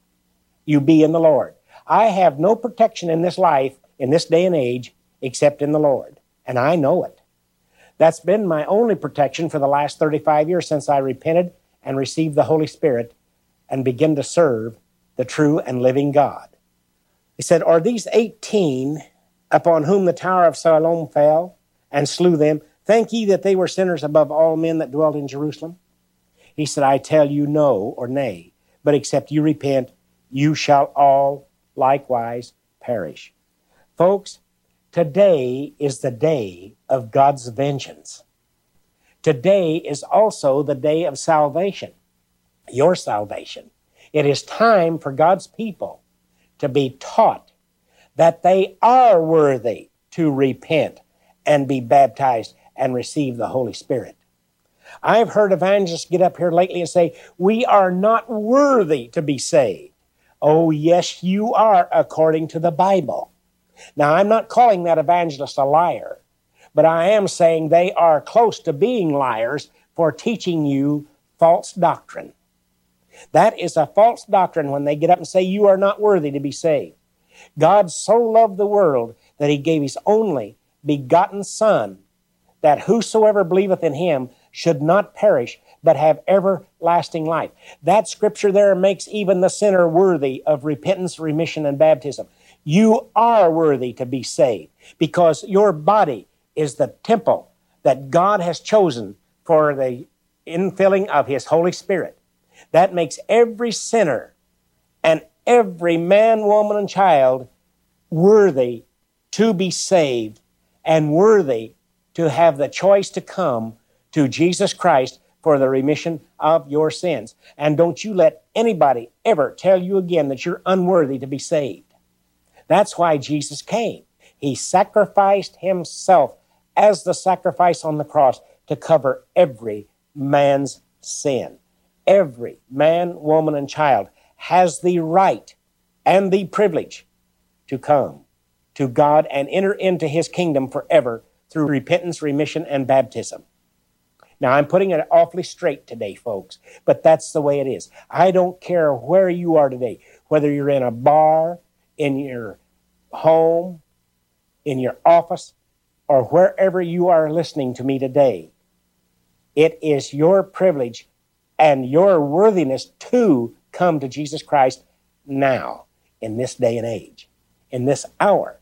you be in the Lord. I have no protection in this life, in this day and age, except in the Lord. And I know it. That's been my only protection for the last 35 years since I repented and received the Holy Spirit and began to serve the true and living God. He said, Are these 18 upon whom the tower of Siloam fell and slew them? Think ye that they were sinners above all men that dwelt in Jerusalem? He said, I tell you no or nay, but except you repent, you shall all likewise perish. Folks, Today is the day of God's vengeance. Today is also the day of salvation, your salvation. It is time for God's people to be taught that they are worthy to repent and be baptized and receive the Holy Spirit. I've heard evangelists get up here lately and say, We are not worthy to be saved. Oh, yes, you are, according to the Bible. Now, I'm not calling that evangelist a liar, but I am saying they are close to being liars for teaching you false doctrine. That is a false doctrine when they get up and say, You are not worthy to be saved. God so loved the world that he gave his only begotten Son, that whosoever believeth in him should not perish, but have everlasting life. That scripture there makes even the sinner worthy of repentance, remission, and baptism. You are worthy to be saved because your body is the temple that God has chosen for the infilling of His Holy Spirit. That makes every sinner and every man, woman, and child worthy to be saved and worthy to have the choice to come to Jesus Christ for the remission of your sins. And don't you let anybody ever tell you again that you're unworthy to be saved. That's why Jesus came. He sacrificed himself as the sacrifice on the cross to cover every man's sin. Every man, woman, and child has the right and the privilege to come to God and enter into his kingdom forever through repentance, remission, and baptism. Now, I'm putting it awfully straight today, folks, but that's the way it is. I don't care where you are today, whether you're in a bar, in your home, in your office, or wherever you are listening to me today. It is your privilege and your worthiness to come to Jesus Christ now, in this day and age, in this hour.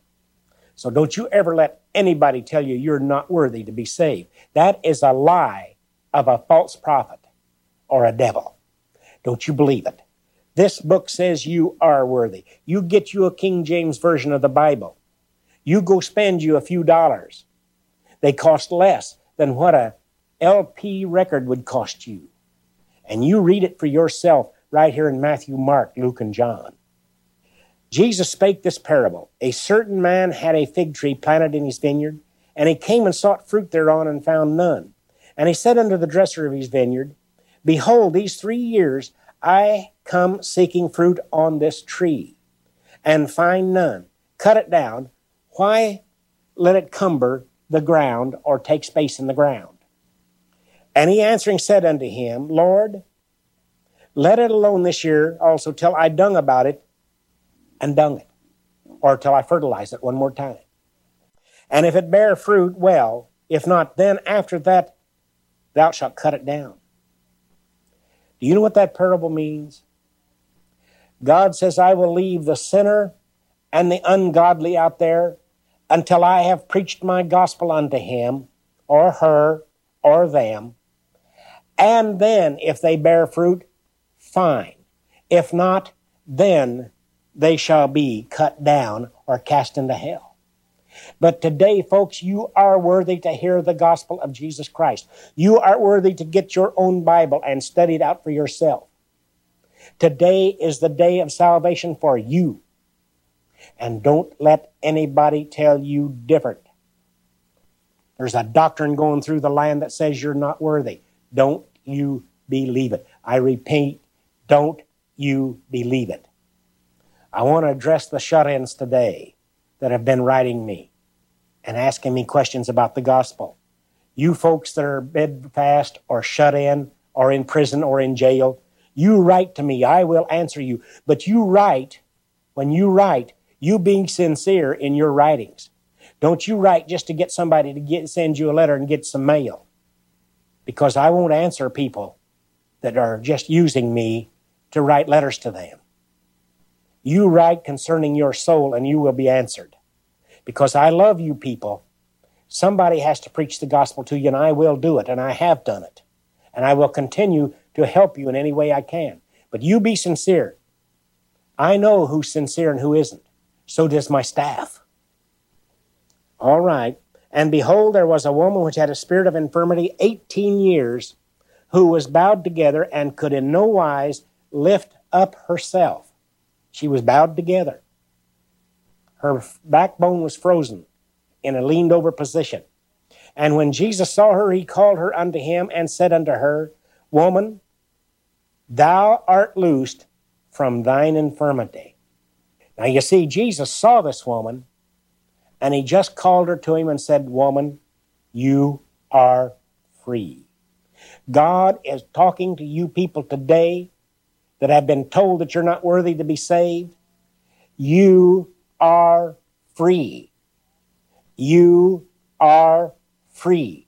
So don't you ever let anybody tell you you're not worthy to be saved. That is a lie of a false prophet or a devil. Don't you believe it? This book says you are worthy. You get you a King James version of the Bible. You go spend you a few dollars. They cost less than what a LP record would cost you. And you read it for yourself right here in Matthew, Mark, Luke, and John. Jesus spake this parable A certain man had a fig tree planted in his vineyard, and he came and sought fruit thereon and found none. And he said unto the dresser of his vineyard, Behold, these three years I come seeking fruit on this tree, and find none. Cut it down. Why let it cumber the ground or take space in the ground? And he answering said unto him, Lord, let it alone this year also till I dung about it and dung it, or till I fertilize it one more time. And if it bear fruit, well. If not, then after that thou shalt cut it down. Do you know what that parable means? God says, I will leave the sinner and the ungodly out there until I have preached my gospel unto him or her or them. And then, if they bear fruit, fine. If not, then they shall be cut down or cast into hell. But today, folks, you are worthy to hear the gospel of Jesus Christ. You are worthy to get your own Bible and study it out for yourself. Today is the day of salvation for you. And don't let anybody tell you different. There's a doctrine going through the land that says you're not worthy. Don't you believe it. I repeat, don't you believe it. I want to address the shut ins today that have been writing me and asking me questions about the gospel. You folks that are bedfast or shut in or in prison or in jail, you write to me. I will answer you. But you write, when you write, you being sincere in your writings. Don't you write just to get somebody to get, send you a letter and get some mail. Because I won't answer people that are just using me to write letters to them. You write concerning your soul and you will be answered. Because I love you people. Somebody has to preach the gospel to you, and I will do it, and I have done it. And I will continue to help you in any way I can. But you be sincere. I know who's sincere and who isn't. So does my staff. All right. And behold, there was a woman which had a spirit of infirmity 18 years, who was bowed together and could in no wise lift up herself. She was bowed together. Her backbone was frozen in a leaned over position. And when Jesus saw her, he called her unto him and said unto her, Woman, thou art loosed from thine infirmity. Now you see, Jesus saw this woman and he just called her to him and said, Woman, you are free. God is talking to you people today that have been told that you're not worthy to be saved. You are free. You are free.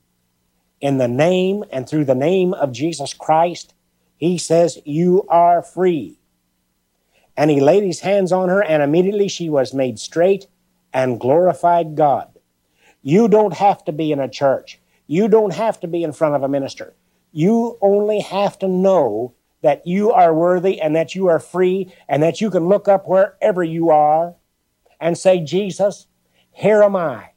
In the name and through the name of Jesus Christ, he says, You are free. And he laid his hands on her, and immediately she was made straight and glorified God. You don't have to be in a church. You don't have to be in front of a minister. You only have to know that you are worthy and that you are free and that you can look up wherever you are and say, Jesus, here am I.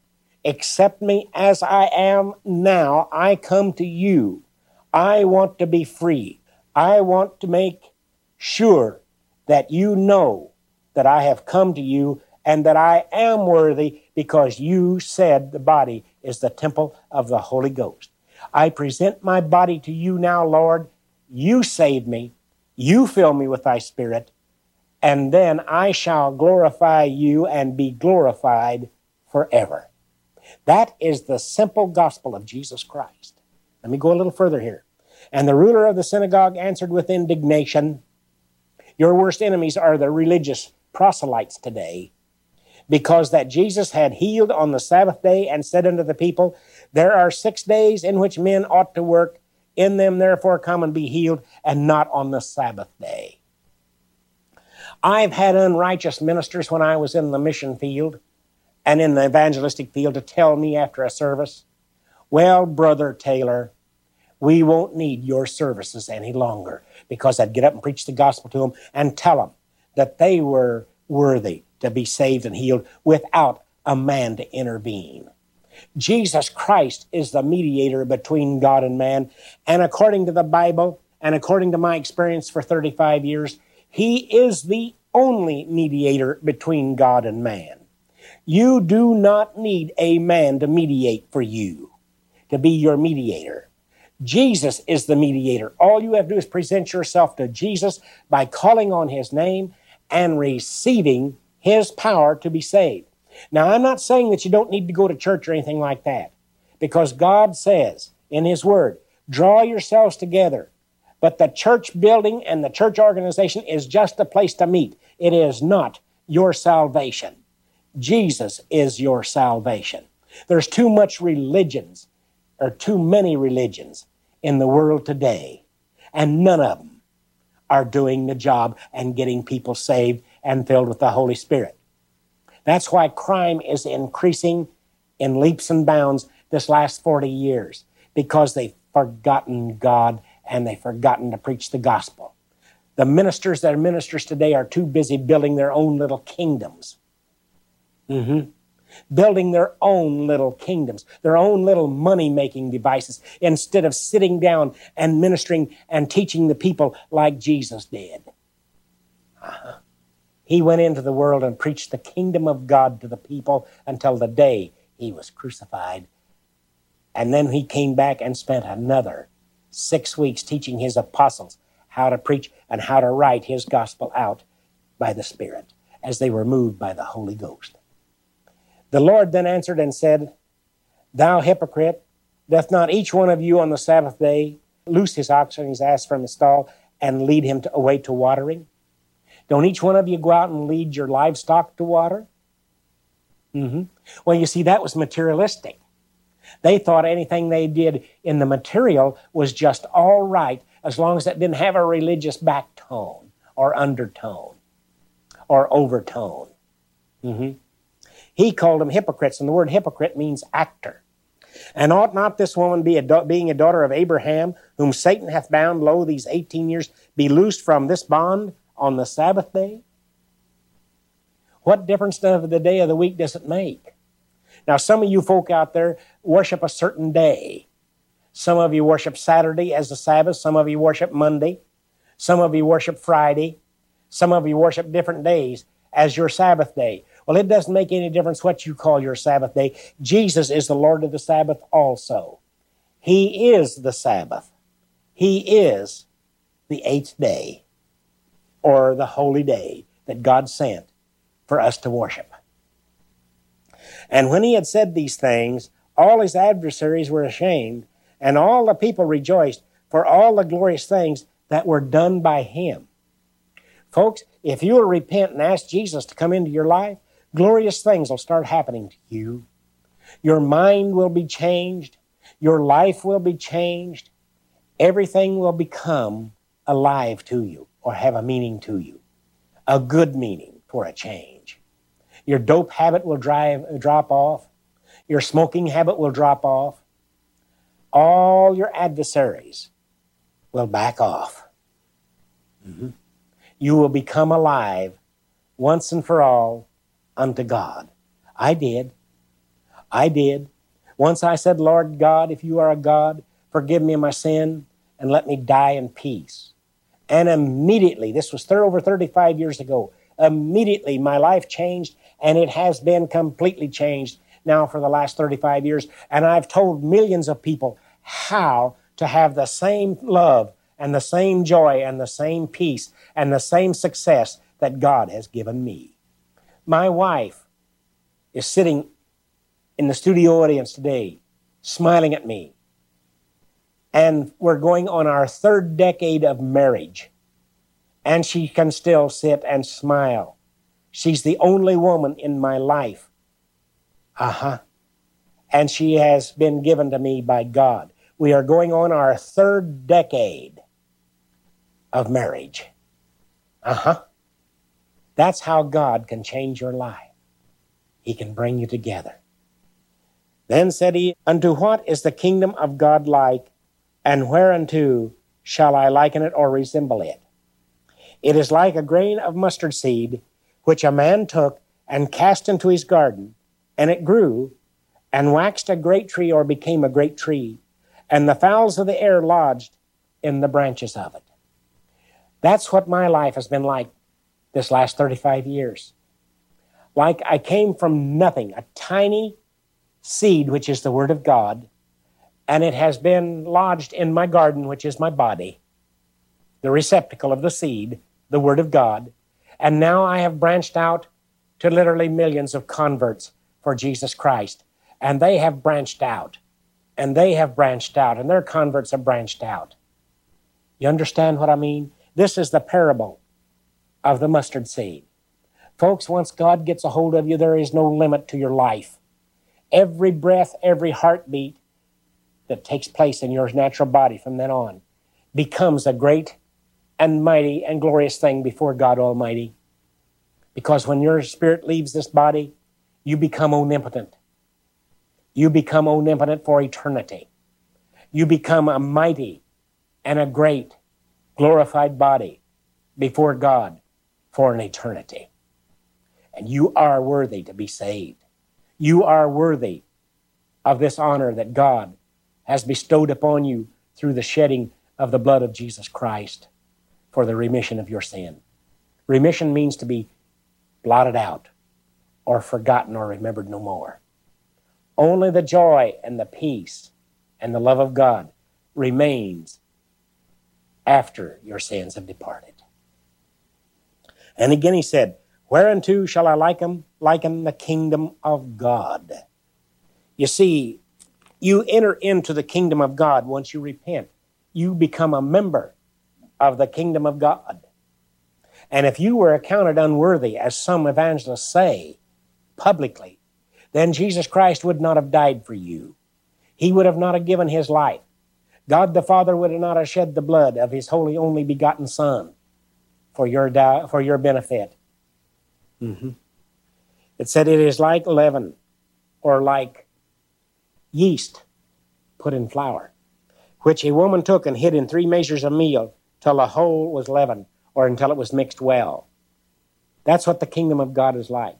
Accept me as I am now. I come to you. I want to be free. I want to make sure that you know that I have come to you and that I am worthy because you said the body is the temple of the Holy Ghost. I present my body to you now, Lord. You save me. You fill me with thy spirit. And then I shall glorify you and be glorified forever. That is the simple gospel of Jesus Christ. Let me go a little further here. And the ruler of the synagogue answered with indignation Your worst enemies are the religious proselytes today because that Jesus had healed on the Sabbath day and said unto the people, There are six days in which men ought to work. In them, therefore, come and be healed, and not on the Sabbath day. I've had unrighteous ministers when I was in the mission field and in the evangelistic field to tell me after a service, Well, Brother Taylor, we won't need your services any longer because I'd get up and preach the gospel to them and tell them that they were worthy to be saved and healed without a man to intervene. Jesus Christ is the mediator between God and man. And according to the Bible, and according to my experience for 35 years, he is the only mediator between God and man. You do not need a man to mediate for you, to be your mediator. Jesus is the mediator. All you have to do is present yourself to Jesus by calling on his name and receiving his power to be saved. Now, I'm not saying that you don't need to go to church or anything like that, because God says in His Word, draw yourselves together. But the church building and the church organization is just a place to meet. It is not your salvation. Jesus is your salvation. There's too much religions, or too many religions in the world today, and none of them are doing the job and getting people saved and filled with the Holy Spirit. That's why crime is increasing in leaps and bounds this last 40 years because they've forgotten God and they've forgotten to preach the gospel. The ministers that are ministers today are too busy building their own little kingdoms. Mm-hmm. Building their own little kingdoms, their own little money making devices, instead of sitting down and ministering and teaching the people like Jesus did. Uh-huh. He went into the world and preached the kingdom of God to the people until the day he was crucified. And then he came back and spent another six weeks teaching his apostles how to preach and how to write his gospel out by the Spirit as they were moved by the Holy Ghost. The Lord then answered and said, Thou hypocrite, doth not each one of you on the Sabbath day loose his ox and his ass from his stall and lead him to, away to watering? Don't each one of you go out and lead your livestock to water? Mm-hmm. Well, you see, that was materialistic. They thought anything they did in the material was just all right as long as it didn't have a religious backtone or undertone or overtone. Mm-hmm. He called them hypocrites, and the word hypocrite means actor. And ought not this woman, be a da- being a daughter of Abraham, whom Satan hath bound, lo, these 18 years, be loosed from this bond on the Sabbath day? What difference of the day of the week does it make? Now, some of you folk out there worship a certain day. Some of you worship Saturday as the Sabbath. Some of you worship Monday. Some of you worship Friday. Some of you worship different days as your Sabbath day. Well, it doesn't make any difference what you call your Sabbath day. Jesus is the Lord of the Sabbath also. He is the Sabbath. He is the eighth day or the holy day that God sent for us to worship. And when he had said these things, all his adversaries were ashamed, and all the people rejoiced for all the glorious things that were done by him. Folks, if you will repent and ask Jesus to come into your life, glorious things will start happening to you. Your mind will be changed. Your life will be changed. Everything will become alive to you or have a meaning to you, a good meaning for a change. Your dope habit will drive, drop off. Your smoking habit will drop off. All your adversaries will back off. Mm-hmm. You will become alive once and for all unto God. I did. I did. Once I said, Lord God, if you are a God, forgive me my sin and let me die in peace. And immediately, this was over 35 years ago, immediately my life changed and it has been completely changed now for the last 35 years. And I've told millions of people how to have the same love and the same joy and the same peace and the same success that God has given me. My wife is sitting in the studio audience today, smiling at me. And we're going on our third decade of marriage. And she can still sit and smile. She's the only woman in my life. Uh huh. And she has been given to me by God. We are going on our third decade of marriage. Uh huh. That's how God can change your life. He can bring you together. Then said he, Unto what is the kingdom of God like, and whereunto shall I liken it or resemble it? It is like a grain of mustard seed, which a man took and cast into his garden, and it grew, and waxed a great tree or became a great tree, and the fowls of the air lodged in the branches of it. That's what my life has been like this last 35 years. Like I came from nothing, a tiny seed, which is the Word of God, and it has been lodged in my garden, which is my body, the receptacle of the seed, the Word of God. And now I have branched out to literally millions of converts for Jesus Christ. And they have branched out, and they have branched out, and their converts have branched out. You understand what I mean? This is the parable of the mustard seed. Folks, once God gets a hold of you, there is no limit to your life every breath, every heartbeat that takes place in your natural body from then on becomes a great and mighty and glorious thing before God Almighty. Because when your spirit leaves this body, you become omnipotent. You become omnipotent for eternity. You become a mighty and a great glorified body before God for an eternity. And you are worthy to be saved. You are worthy of this honor that God has bestowed upon you through the shedding of the blood of Jesus Christ for the remission of your sin. Remission means to be blotted out or forgotten or remembered no more. Only the joy and the peace and the love of God remains after your sins have departed. And again he said, Whereunto shall I liken, liken the kingdom of God? You see, you enter into the kingdom of God once you repent. You become a member of the kingdom of God. And if you were accounted unworthy, as some evangelists say publicly, then Jesus Christ would not have died for you. He would have not have given his life. God the Father would have not have shed the blood of his holy only begotten Son for your, for your benefit. Mm-hmm. It said it is like leaven or like yeast put in flour, which a woman took and hid in three measures of meal till the whole was leavened or until it was mixed well. That's what the kingdom of God is like.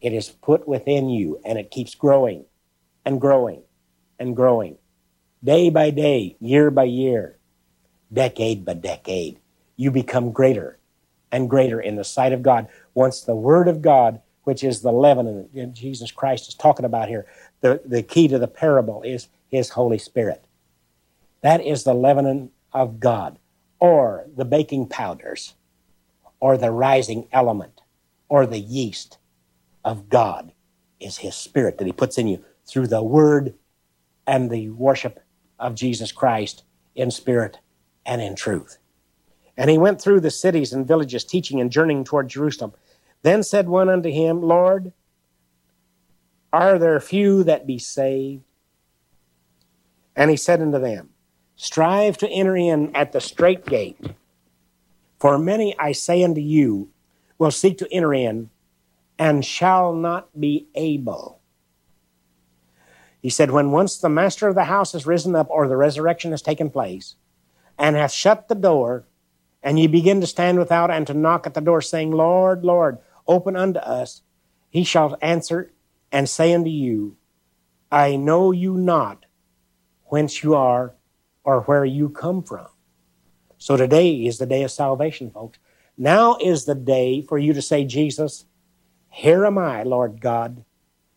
It is put within you and it keeps growing and growing and growing. Day by day, year by year, decade by decade, you become greater and greater in the sight of God. Once the Word of God, which is the leaven that Jesus Christ is talking about here, the, the key to the parable is His Holy Spirit. That is the leaven of God, or the baking powders, or the rising element, or the yeast of God is His Spirit that He puts in you through the Word and the worship of Jesus Christ in spirit and in truth. And he went through the cities and villages, teaching and journeying toward Jerusalem. Then said one unto him, Lord, are there few that be saved? And he said unto them, Strive to enter in at the strait gate. For many, I say unto you, will seek to enter in and shall not be able. He said, When once the master of the house has risen up, or the resurrection has taken place, and hath shut the door, and ye begin to stand without and to knock at the door, saying, Lord, Lord, open unto us, he shall answer and say unto you, I know you not whence you are or where you come from. So today is the day of salvation, folks. Now is the day for you to say, Jesus, here am I, Lord God.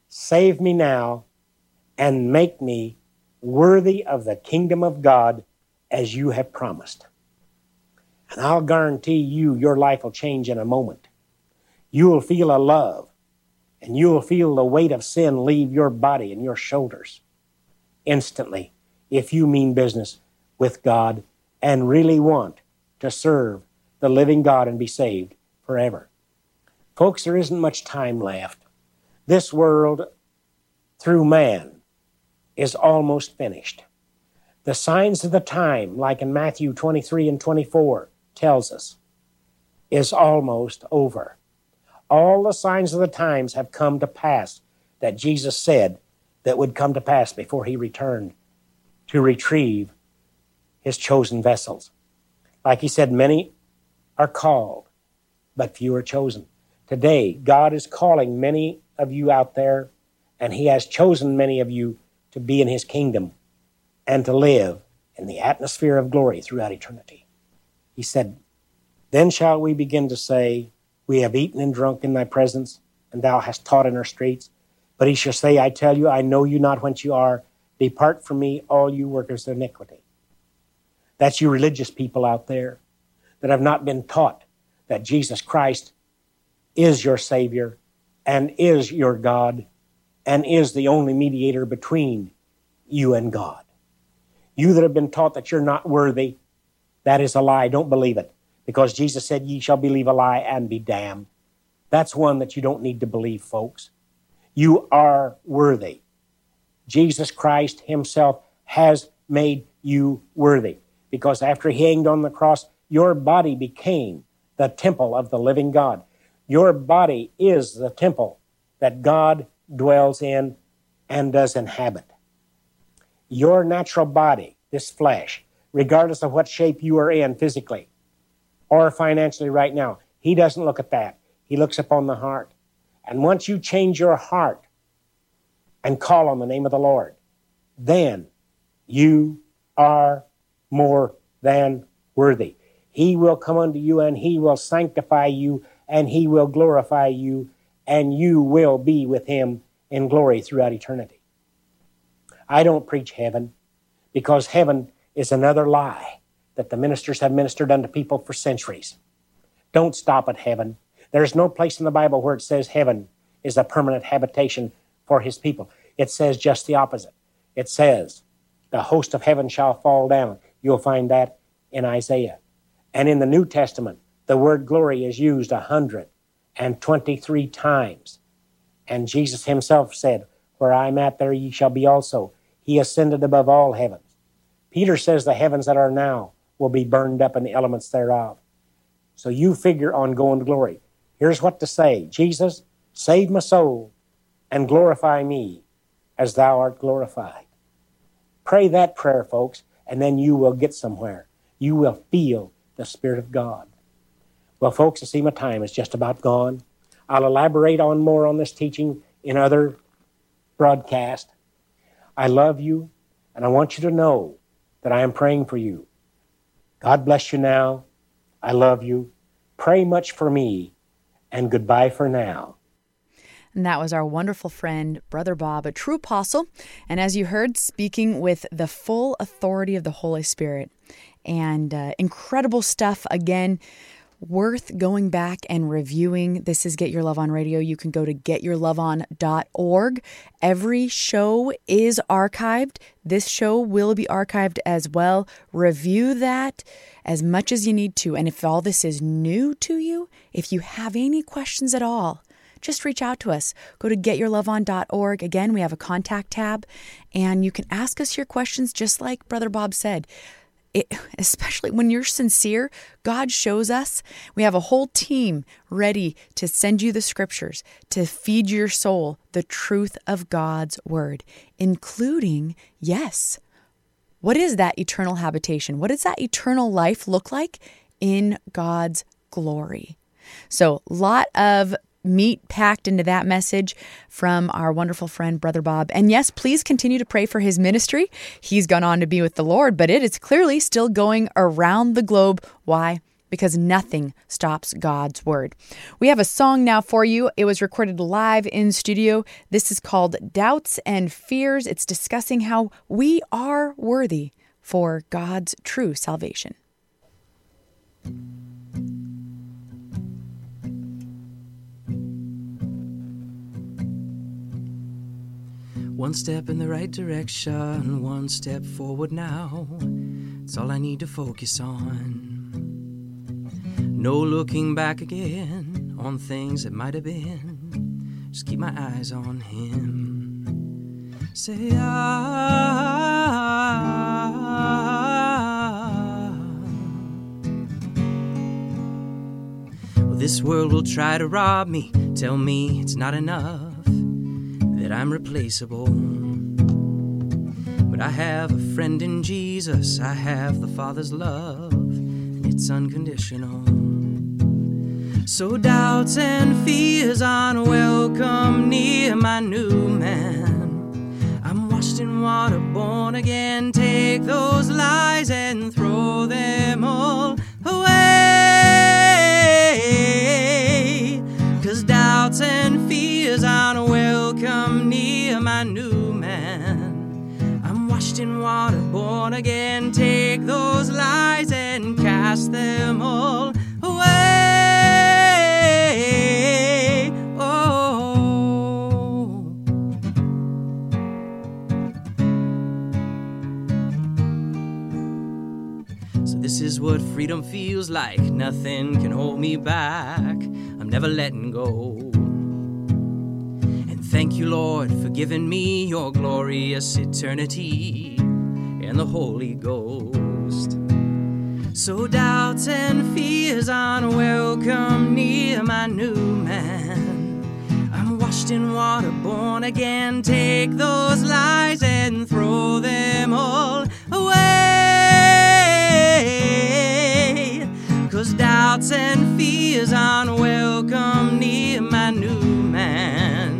Save me now and make me worthy of the kingdom of God as you have promised. And I'll guarantee you, your life will change in a moment. You will feel a love, and you will feel the weight of sin leave your body and your shoulders instantly if you mean business with God and really want to serve the living God and be saved forever. Folks, there isn't much time left. This world, through man, is almost finished. The signs of the time, like in Matthew 23 and 24, tells us, is almost over. All the signs of the times have come to pass that Jesus said that would come to pass before he returned to retrieve his chosen vessels. Like he said, many are called, but few are chosen. Today, God is calling many of you out there, and he has chosen many of you to be in his kingdom and to live in the atmosphere of glory throughout eternity. He said, Then shall we begin to say, We have eaten and drunk in thy presence, and thou hast taught in our streets. But he shall say, I tell you, I know you not whence you are. Depart from me, all you workers of iniquity. That's you religious people out there that have not been taught that Jesus Christ is your Savior and is your God and is the only mediator between you and God. You that have been taught that you're not worthy, that is a lie. Don't believe it. Because Jesus said, Ye shall believe a lie and be damned. That's one that you don't need to believe, folks. You are worthy. Jesus Christ Himself has made you worthy. Because after He hanged on the cross, your body became the temple of the living God. Your body is the temple that God dwells in and does inhabit your natural body, this flesh, regardless of what shape you are in physically or financially right now. He doesn't look at that. He looks upon the heart. And once you change your heart and call on the name of the Lord, then you are more than worthy. He will come unto you and he will sanctify you and he will glorify you and you will be with him in glory throughout eternity. I don't preach heaven because heaven is another lie that the ministers have ministered unto people for centuries. Don't stop at heaven. There's no place in the Bible where it says heaven is a permanent habitation for his people. It says just the opposite. It says, the host of heaven shall fall down. You'll find that in Isaiah. And in the New Testament, the word glory is used 123 times. And Jesus himself said, Where I'm at, there ye shall be also. He ascended above all heavens. Peter says the heavens that are now will be burned up in the elements thereof. So you figure on going to glory. Here's what to say Jesus, save my soul and glorify me as thou art glorified. Pray that prayer, folks, and then you will get somewhere. You will feel the Spirit of God. Well, folks, I see my time is just about gone. I'll elaborate on more on this teaching in other broadcasts. I love you, and I want you to know that I am praying for you. God bless you now. I love you. Pray much for me, and goodbye for now. And that was our wonderful friend, Brother Bob, a true apostle. And as you heard, speaking with the full authority of the Holy Spirit. And uh, incredible stuff again worth going back and reviewing. This is Get Your Love On Radio. You can go to getyourloveon.org. Every show is archived. This show will be archived as well. Review that as much as you need to. And if all this is new to you, if you have any questions at all, just reach out to us. Go to getyourloveon.org. Again, we have a contact tab, and you can ask us your questions just like Brother Bob said it, especially when you're sincere, God shows us. We have a whole team ready to send you the scriptures, to feed your soul the truth of God's word, including, yes, what is that eternal habitation? What does that eternal life look like in God's glory? So, lot of meat packed into that message from our wonderful friend, Brother Bob. And yes, please continue to pray for his ministry. He's gone on to be with the Lord, but it is clearly still going around the globe. Why? Because nothing stops God's word. We have a song now for you. It was recorded live in studio. This is called Doubts and Fears. It's discussing how we are worthy for God's true salvation. One step in the right direction, one step forward now. It's all I need to focus on. No looking back again on things that might have been. Just keep my eyes on Him. Say, ah. Well, this world will try to rob me, tell me it's not enough that I'm replaceable. But I have a friend in Jesus, I have the Father's love, and it's unconditional. So doubts and fears aren't welcome near my new man. I'm washed in water, born again. Take those lies and throw them all away. Cause doubts and I'm in water, born again. Take those lies and cast them all away. Oh. So, this is what freedom feels like. Nothing can hold me back. I'm never letting go. Thank you, Lord, for giving me your glorious eternity and the Holy Ghost. So doubts and fears aren't welcome near my new man. I'm washed in water, born again. Take those lies and throw them all away. Cause doubts and fears aren't welcome near my new man.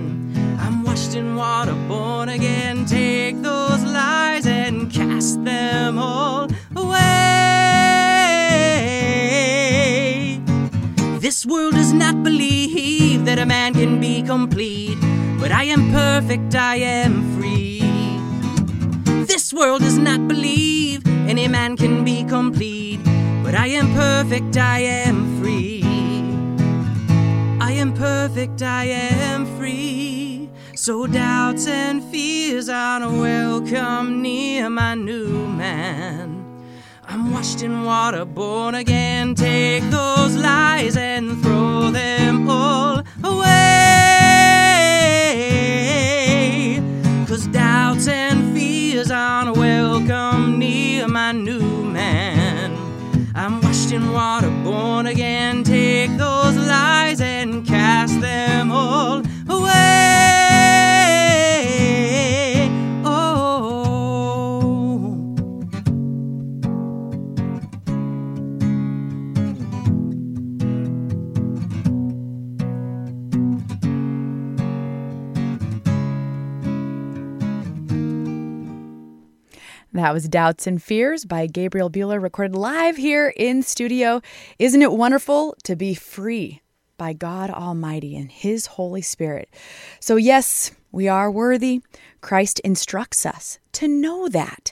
In water, born again. Take those lies and cast them all away. This world does not believe that a man can be complete, but I am perfect, I am free. This world does not believe any man can be complete, but I am perfect, I am free. I am perfect, I am free. So doubts and fears aren't welcome near my new man. I'm washed in water, born again. Take those lies and throw them all away. Cause doubts and fears aren't welcome near my new man. I'm washed in water, born again. Take those That was Doubts and Fears by Gabriel Bueller, recorded live here in studio. Isn't it wonderful to be free by God Almighty and His Holy Spirit? So, yes, we are worthy. Christ instructs us to know that.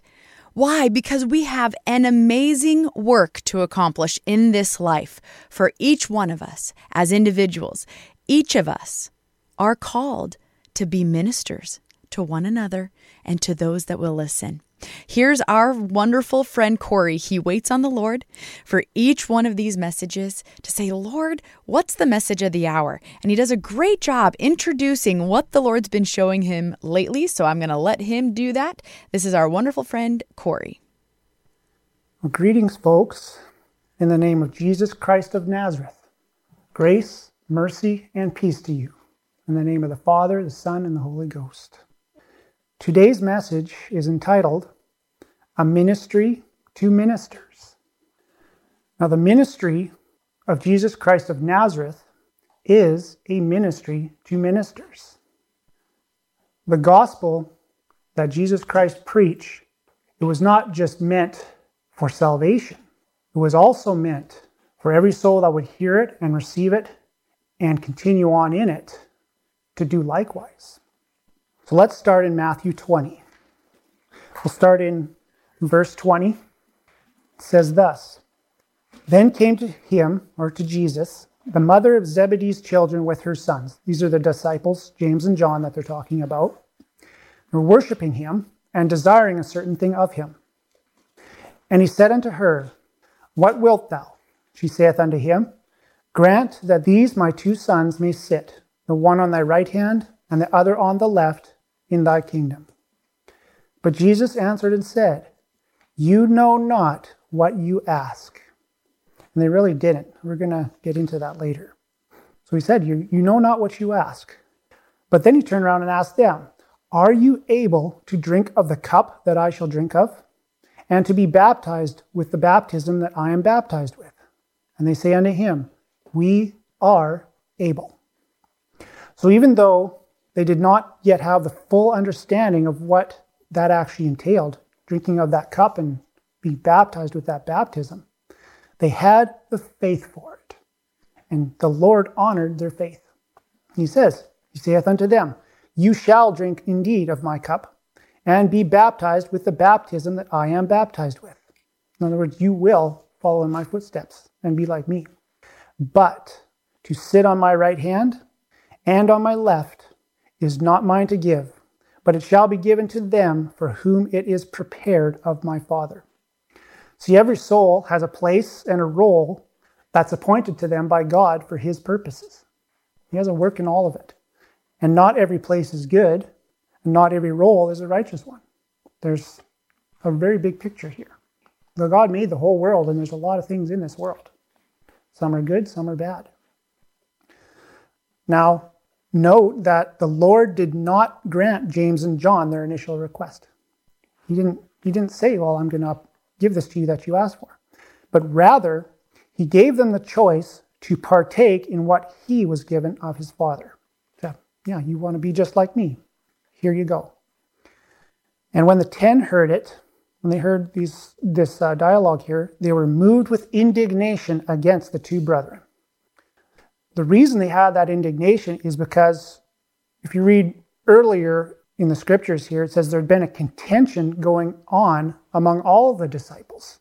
Why? Because we have an amazing work to accomplish in this life for each one of us as individuals. Each of us are called to be ministers to one another and to those that will listen. Here's our wonderful friend Corey. He waits on the Lord for each one of these messages to say, Lord, what's the message of the hour? And he does a great job introducing what the Lord's been showing him lately. So I'm going to let him do that. This is our wonderful friend Corey. Well, greetings, folks, in the name of Jesus Christ of Nazareth. Grace, mercy, and peace to you. In the name of the Father, the Son, and the Holy Ghost. Today's message is entitled A Ministry to Ministers. Now, the ministry of Jesus Christ of Nazareth is a ministry to ministers. The gospel that Jesus Christ preached, it was not just meant for salvation, it was also meant for every soul that would hear it and receive it and continue on in it to do likewise. So let's start in Matthew 20. We'll start in verse 20. It says thus Then came to him, or to Jesus, the mother of Zebedee's children with her sons. These are the disciples, James and John, that they're talking about. They're worshiping him and desiring a certain thing of him. And he said unto her, What wilt thou? She saith unto him, Grant that these my two sons may sit, the one on thy right hand and the other on the left in thy kingdom. But Jesus answered and said, You know not what you ask. And they really didn't. We're going to get into that later. So he said, you, you know not what you ask. But then he turned around and asked them, Are you able to drink of the cup that I shall drink of? And to be baptized with the baptism that I am baptized with? And they say unto him, We are able. So even though they did not yet have the full understanding of what that actually entailed, drinking of that cup and be baptized with that baptism. They had the faith for it. And the Lord honored their faith. He says, He saith unto them, You shall drink indeed of my cup, and be baptized with the baptism that I am baptized with. In other words, you will follow in my footsteps and be like me. But to sit on my right hand and on my left is not mine to give, but it shall be given to them for whom it is prepared of my Father. See, every soul has a place and a role that's appointed to them by God for his purposes. He has a work in all of it. And not every place is good, and not every role is a righteous one. There's a very big picture here. The God made the whole world, and there's a lot of things in this world. Some are good, some are bad. Now, Note that the Lord did not grant James and John their initial request. He didn't, he didn't say, Well, I'm going to give this to you that you asked for. But rather, he gave them the choice to partake in what he was given of his Father. So, yeah, you want to be just like me. Here you go. And when the ten heard it, when they heard these, this uh, dialogue here, they were moved with indignation against the two brethren. The reason they had that indignation is because if you read earlier in the scriptures here, it says there had been a contention going on among all the disciples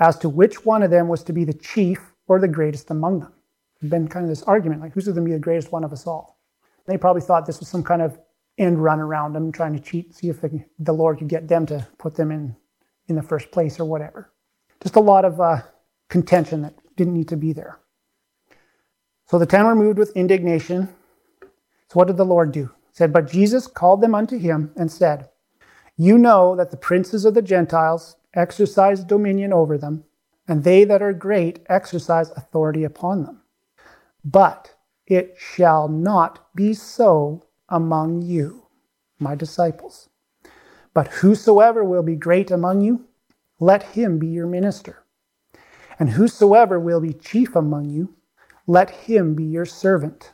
as to which one of them was to be the chief or the greatest among them. There'd been kind of this argument, like who's going to be the greatest one of us all? They probably thought this was some kind of end run around them, trying to cheat, see if the, Lord could get them to put them in in the first place or whatever. Just a lot of uh, contention that didn't need to be there. So the ten were moved with indignation. So what did the Lord do? He said, But Jesus called them unto him and said, You know that the princes of the Gentiles exercise dominion over them, and they that are great exercise authority upon them. But it shall not be so among you, my disciples. But whosoever will be great among you, let him be your minister. And whosoever will be chief among you, let him be your servant.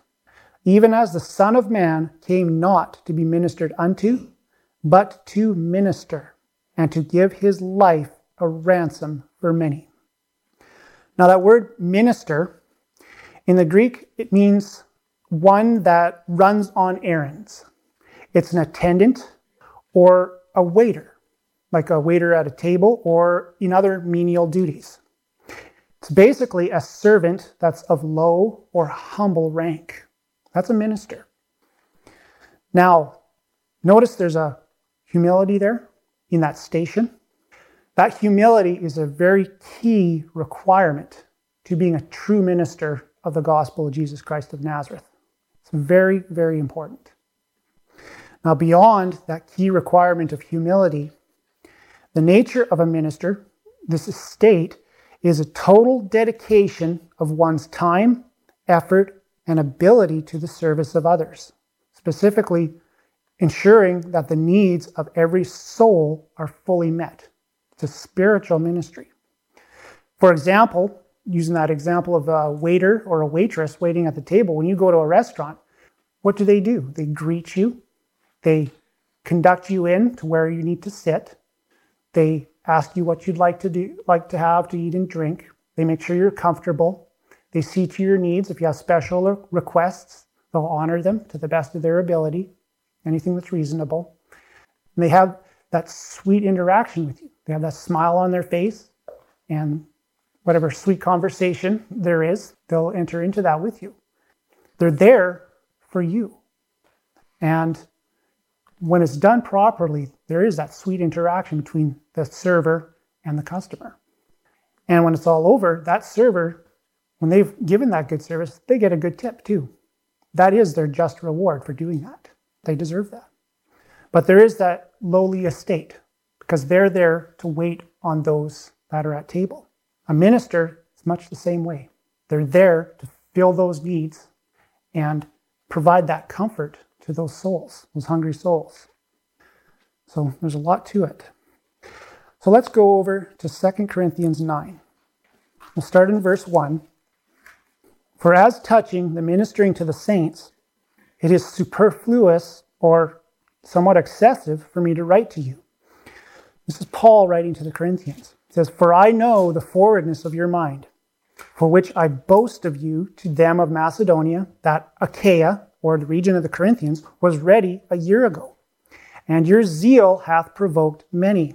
Even as the Son of Man came not to be ministered unto, but to minister, and to give his life a ransom for many. Now, that word minister, in the Greek, it means one that runs on errands. It's an attendant or a waiter, like a waiter at a table or in other menial duties. It's basically a servant that's of low or humble rank. That's a minister. Now, notice there's a humility there in that station. That humility is a very key requirement to being a true minister of the gospel of Jesus Christ of Nazareth. It's very, very important. Now, beyond that key requirement of humility, the nature of a minister, this estate, is a total dedication of one's time, effort, and ability to the service of others, specifically ensuring that the needs of every soul are fully met. It's a spiritual ministry. For example, using that example of a waiter or a waitress waiting at the table, when you go to a restaurant, what do they do? They greet you, they conduct you in to where you need to sit, they ask you what you'd like to do, like to have to eat and drink. They make sure you're comfortable. They see to your needs. If you have special requests, they'll honor them to the best of their ability, anything that's reasonable. And they have that sweet interaction with you. They have that smile on their face and whatever sweet conversation there is, they'll enter into that with you. They're there for you. And when it's done properly, there is that sweet interaction between the server and the customer. And when it's all over, that server, when they've given that good service, they get a good tip too. That is their just reward for doing that. They deserve that. But there is that lowly estate because they're there to wait on those that are at table. A minister is much the same way. They're there to fill those needs and provide that comfort to those souls, those hungry souls. So there's a lot to it. So let's go over to 2 Corinthians 9. We'll start in verse 1. For as touching the ministering to the saints, it is superfluous or somewhat excessive for me to write to you this is Paul writing to the Corinthians. He says, For I know the forwardness of your mind, for which I boast of you to them of Macedonia, that Achaia, or the region of the Corinthians, was ready a year ago. And your zeal hath provoked many.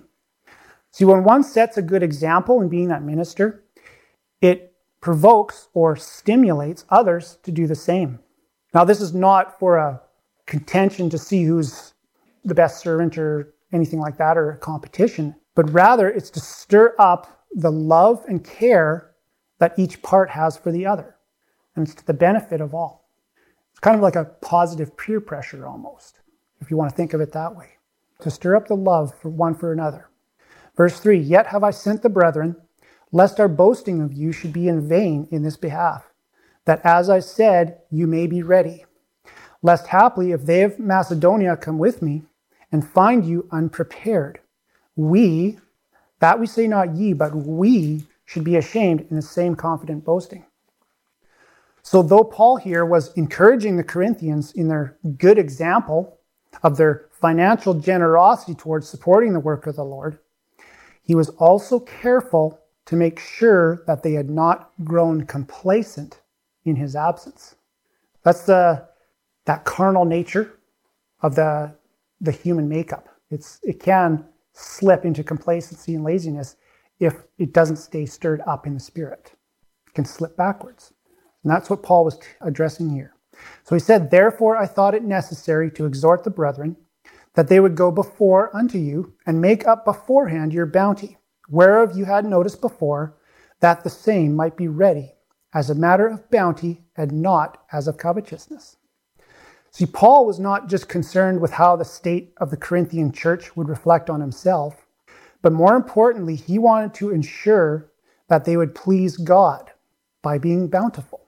See, when one sets a good example in being that minister, it provokes or stimulates others to do the same. Now, this is not for a contention to see who's the best servant or anything like that or a competition, but rather it's to stir up the love and care that each part has for the other. And it's to the benefit of all. It's kind of like a positive peer pressure almost, if you want to think of it that way, to stir up the love for one for another. Verse 3 Yet have I sent the brethren, lest our boasting of you should be in vain in this behalf, that as I said, you may be ready. Lest haply, if they of Macedonia come with me, and find you unprepared. We, that we say not ye, but we should be ashamed in the same confident boasting. So, though Paul here was encouraging the Corinthians in their good example of their financial generosity towards supporting the work of the Lord, he was also careful to make sure that they had not grown complacent in his absence. That's the that carnal nature of the the human makeup. It's, it can slip into complacency and laziness if it doesn't stay stirred up in the spirit. It can slip backwards. And that's what Paul was addressing here. So he said, Therefore I thought it necessary to exhort the brethren that they would go before unto you and make up beforehand your bounty, whereof you had noticed before, that the same might be ready as a matter of bounty and not as of covetousness. See, Paul was not just concerned with how the state of the Corinthian church would reflect on himself, but more importantly, he wanted to ensure that they would please God by being bountiful,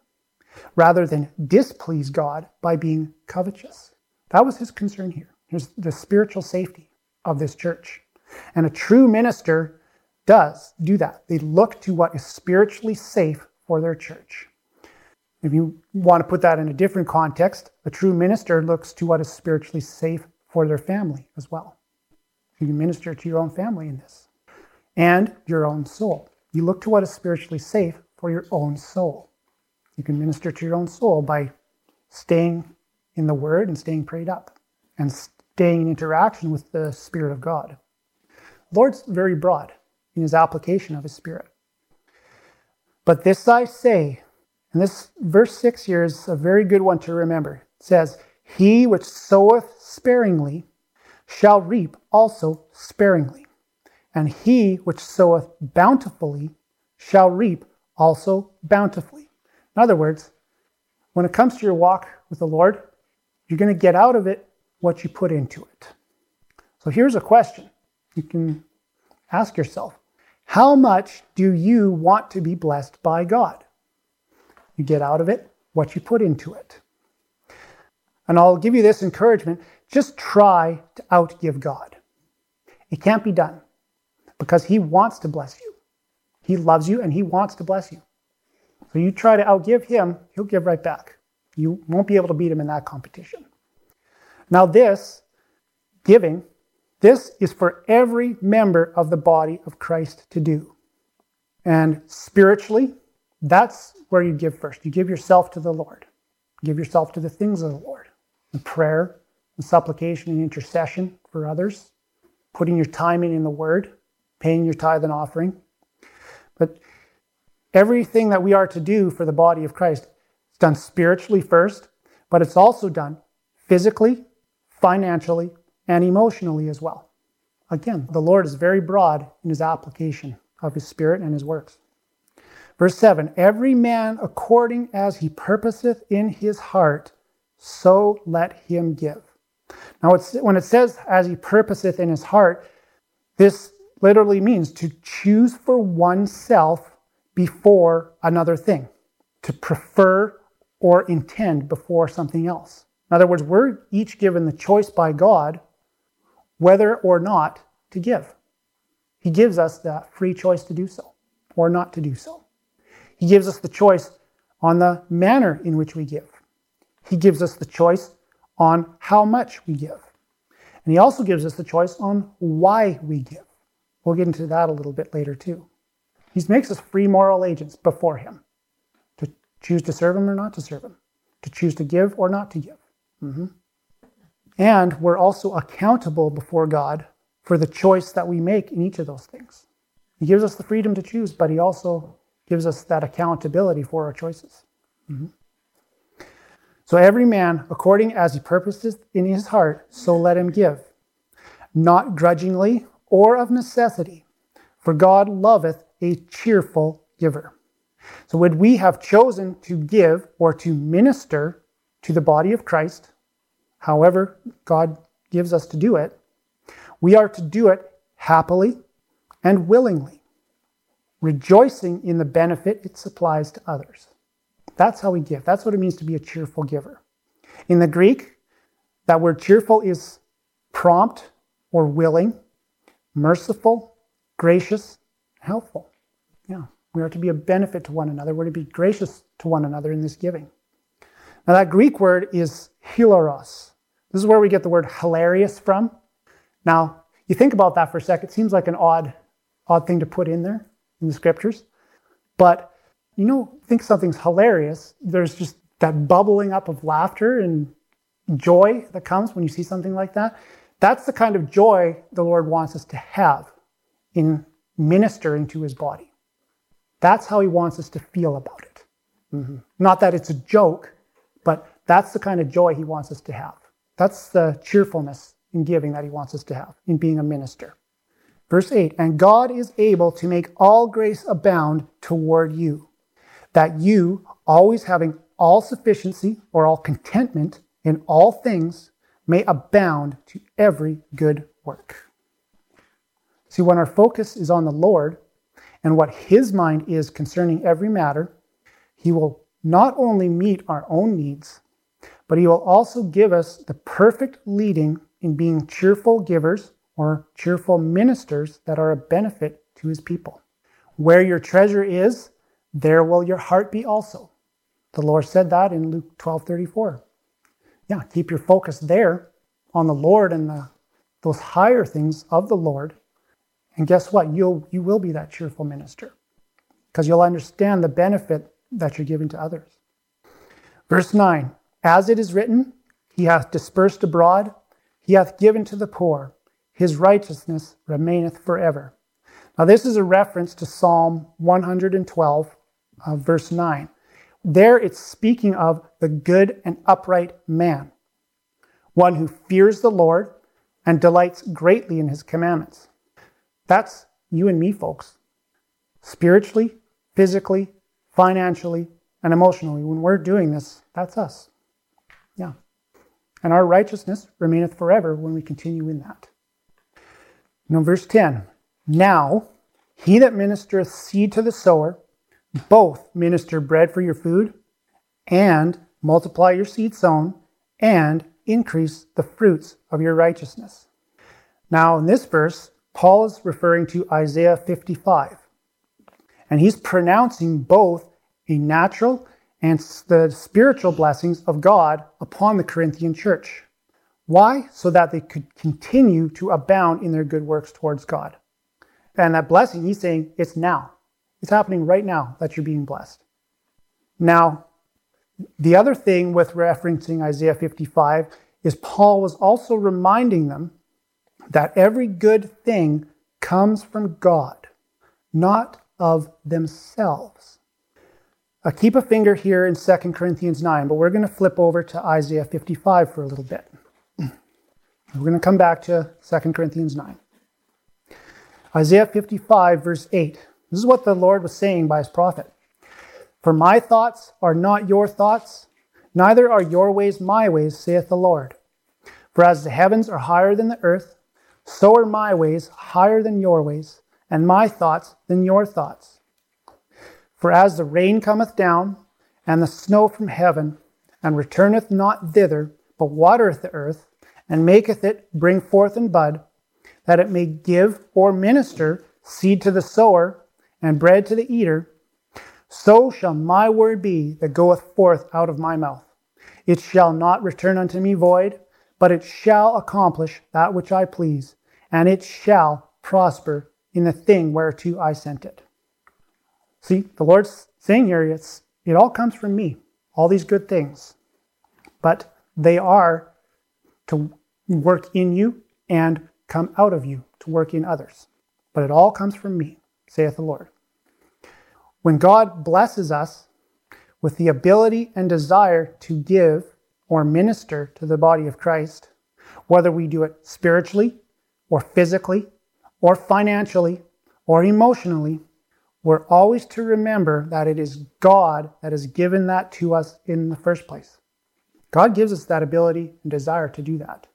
rather than displease God by being covetous. That was his concern here. Here's the spiritual safety of this church. And a true minister does do that. They look to what is spiritually safe for their church. If you want to put that in a different context, a true minister looks to what is spiritually safe for their family as well. You minister to your own family in this and your own soul. You look to what is spiritually safe for your own soul. You can minister to your own soul by staying in the Word and staying prayed up and staying in interaction with the Spirit of God. The Lord's very broad in his application of his Spirit. But this I say, and this verse 6 here is a very good one to remember. It says, He which soweth sparingly shall reap also sparingly, and he which soweth bountifully shall reap also bountifully. In other words, when it comes to your walk with the Lord, you're going to get out of it what you put into it. So here's a question you can ask yourself How much do you want to be blessed by God? You get out of it what you put into it. And I'll give you this encouragement just try to outgive God. It can't be done because He wants to bless you. He loves you and He wants to bless you. So you try to outgive Him, He'll give right back. You won't be able to beat Him in that competition. Now, this giving, this is for every member of the body of Christ to do. And spiritually, that's where you give first. You give yourself to the Lord, you give yourself to the things of the Lord, in prayer, and supplication and intercession for others, putting your time in in the Word, paying your tithe and offering. But everything that we are to do for the body of Christ is done spiritually first, but it's also done physically, financially, and emotionally as well. Again, the Lord is very broad in his application of his Spirit and his works. Verse 7 Every man according as he purposeth in his heart, so let him give. Now, when it says, as he purposeth in his heart, this literally means to choose for oneself before another thing, to prefer or intend before something else. In other words, we're each given the choice by God whether or not to give. He gives us the free choice to do so or not to do so. He gives us the choice on the manner in which we give. He gives us the choice on how much we give. And he also gives us the choice on why we give. We'll get into that a little bit later too. He makes us free moral agents before him to choose to serve him or not to serve him, to choose to give or not to give. Mm-hmm. And we're also accountable before God for the choice that we make in each of those things. He gives us the freedom to choose, but he also gives us that accountability for our choices. Mm-hmm. So every man, according as he purposes in his heart, so let him give, not grudgingly or of necessity, for God loveth a cheerful giver. So when we have chosen to give or to minister to the body of Christ, however God gives us to do it, we are to do it happily and willingly, rejoicing in the benefit it supplies to others. That's how we give. That's what it means to be a cheerful giver. In the Greek, that word cheerful is prompt or willing, merciful, gracious, helpful. Yeah, we are to be a benefit to one another. We're to be gracious to one another in this giving. Now, that Greek word is hilaros. This is where we get the word hilarious from. Now, you think about that for a second. It seems like an odd, odd thing to put in there in the scriptures. But you know, think something's hilarious, there's just that bubbling up of laughter and joy that comes when you see something like that. That's the kind of joy the Lord wants us to have in ministering to his body. That's how he wants us to feel about it. Mm-hmm. Not that it's a joke, but that's the kind of joy he wants us to have. That's the cheerfulness in giving that he wants us to have in being a minister. Verse 8 And God is able to make all grace abound toward you that you, always having all sufficiency or all contentment in all things, may abound to every good work. See, when our focus is on the Lord and what His mind is concerning every matter, He will not only meet our own needs, but He will also give us the perfect leading in being cheerful givers or cheerful ministers that are a benefit to His people. Where your treasure is, there will your heart be also. The Lord said that in Luke 12 34. Yeah, keep your focus there on the Lord and the, those higher things of the Lord. And guess what? You'll, you will be that cheerful minister because you'll understand the benefit that you're giving to others. Verse 9 As it is written, He hath dispersed abroad, He hath given to the poor, His righteousness remaineth forever. Now, this is a reference to Psalm 112, uh, verse 9. There it's speaking of the good and upright man, one who fears the Lord and delights greatly in his commandments. That's you and me, folks. Spiritually, physically, financially, and emotionally. When we're doing this, that's us. Yeah. And our righteousness remaineth forever when we continue in that. Now, verse 10 Now, he that ministereth seed to the sower, both minister bread for your food, and multiply your seed sown, and increase the fruits of your righteousness. Now, in this verse, Paul is referring to Isaiah 55, and he's pronouncing both a natural and the spiritual blessings of God upon the Corinthian church. Why? So that they could continue to abound in their good works towards God. And that blessing, he's saying, it's now. It's happening right now that you're being blessed. Now, the other thing with referencing Isaiah 55 is Paul was also reminding them that every good thing comes from God, not of themselves. Uh, keep a finger here in 2 Corinthians 9, but we're going to flip over to Isaiah 55 for a little bit. We're going to come back to 2 Corinthians 9. Isaiah 55, verse 8. This is what the Lord was saying by his prophet. For my thoughts are not your thoughts, neither are your ways my ways, saith the Lord. For as the heavens are higher than the earth, so are my ways higher than your ways, and my thoughts than your thoughts. For as the rain cometh down, and the snow from heaven, and returneth not thither, but watereth the earth, and maketh it bring forth and bud, that it may give or minister seed to the sower and bread to the eater, so shall my word be that goeth forth out of my mouth. It shall not return unto me void, but it shall accomplish that which I please, and it shall prosper in the thing whereto I sent it. See, the Lord's saying here, it's, it all comes from me, all these good things. But they are to work in you and come out of you to work in others. But it all comes from me, saith the Lord. When God blesses us with the ability and desire to give or minister to the body of Christ, whether we do it spiritually or physically or financially or emotionally, we're always to remember that it is God that has given that to us in the first place. God gives us that ability and desire to do that.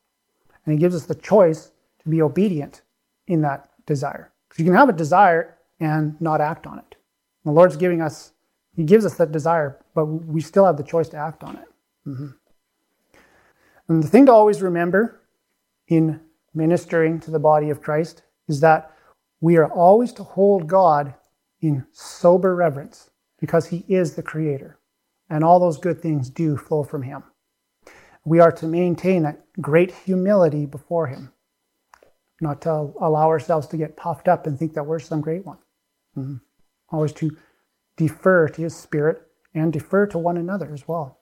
And He gives us the choice to be obedient in that desire. Because you can have a desire and not act on it. The Lord's giving us, He gives us that desire, but we still have the choice to act on it. Mm-hmm. And the thing to always remember in ministering to the body of Christ is that we are always to hold God in sober reverence because He is the Creator, and all those good things do flow from Him. We are to maintain that great humility before Him not to allow ourselves to get puffed up and think that we're some great one. Mm-hmm. Always to defer to His Spirit and defer to one another as well.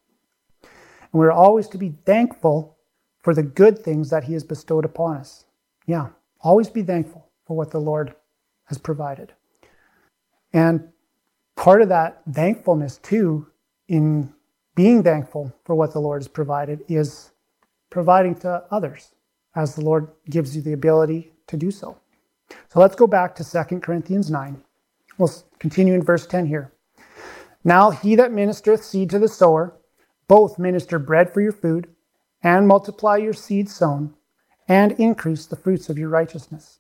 And we're always to be thankful for the good things that He has bestowed upon us. Yeah, always be thankful for what the Lord has provided. And part of that thankfulness, too, in being thankful for what the Lord has provided, is providing to others as the Lord gives you the ability to do so. So let's go back to 2 Corinthians 9. We'll continue in verse 10 here. Now he that ministereth seed to the sower, both minister bread for your food, and multiply your seed sown, and increase the fruits of your righteousness.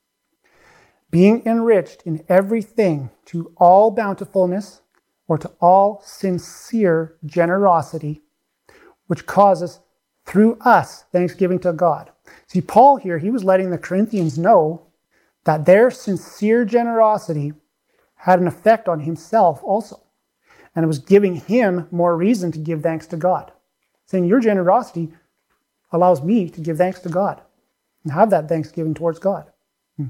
Being enriched in everything to all bountifulness, or to all sincere generosity, which causes through us thanksgiving to God. See, Paul here, he was letting the Corinthians know that their sincere generosity had an effect on himself also. And it was giving him more reason to give thanks to God. Saying, Your generosity allows me to give thanks to God. and have that thanksgiving towards God. Hmm.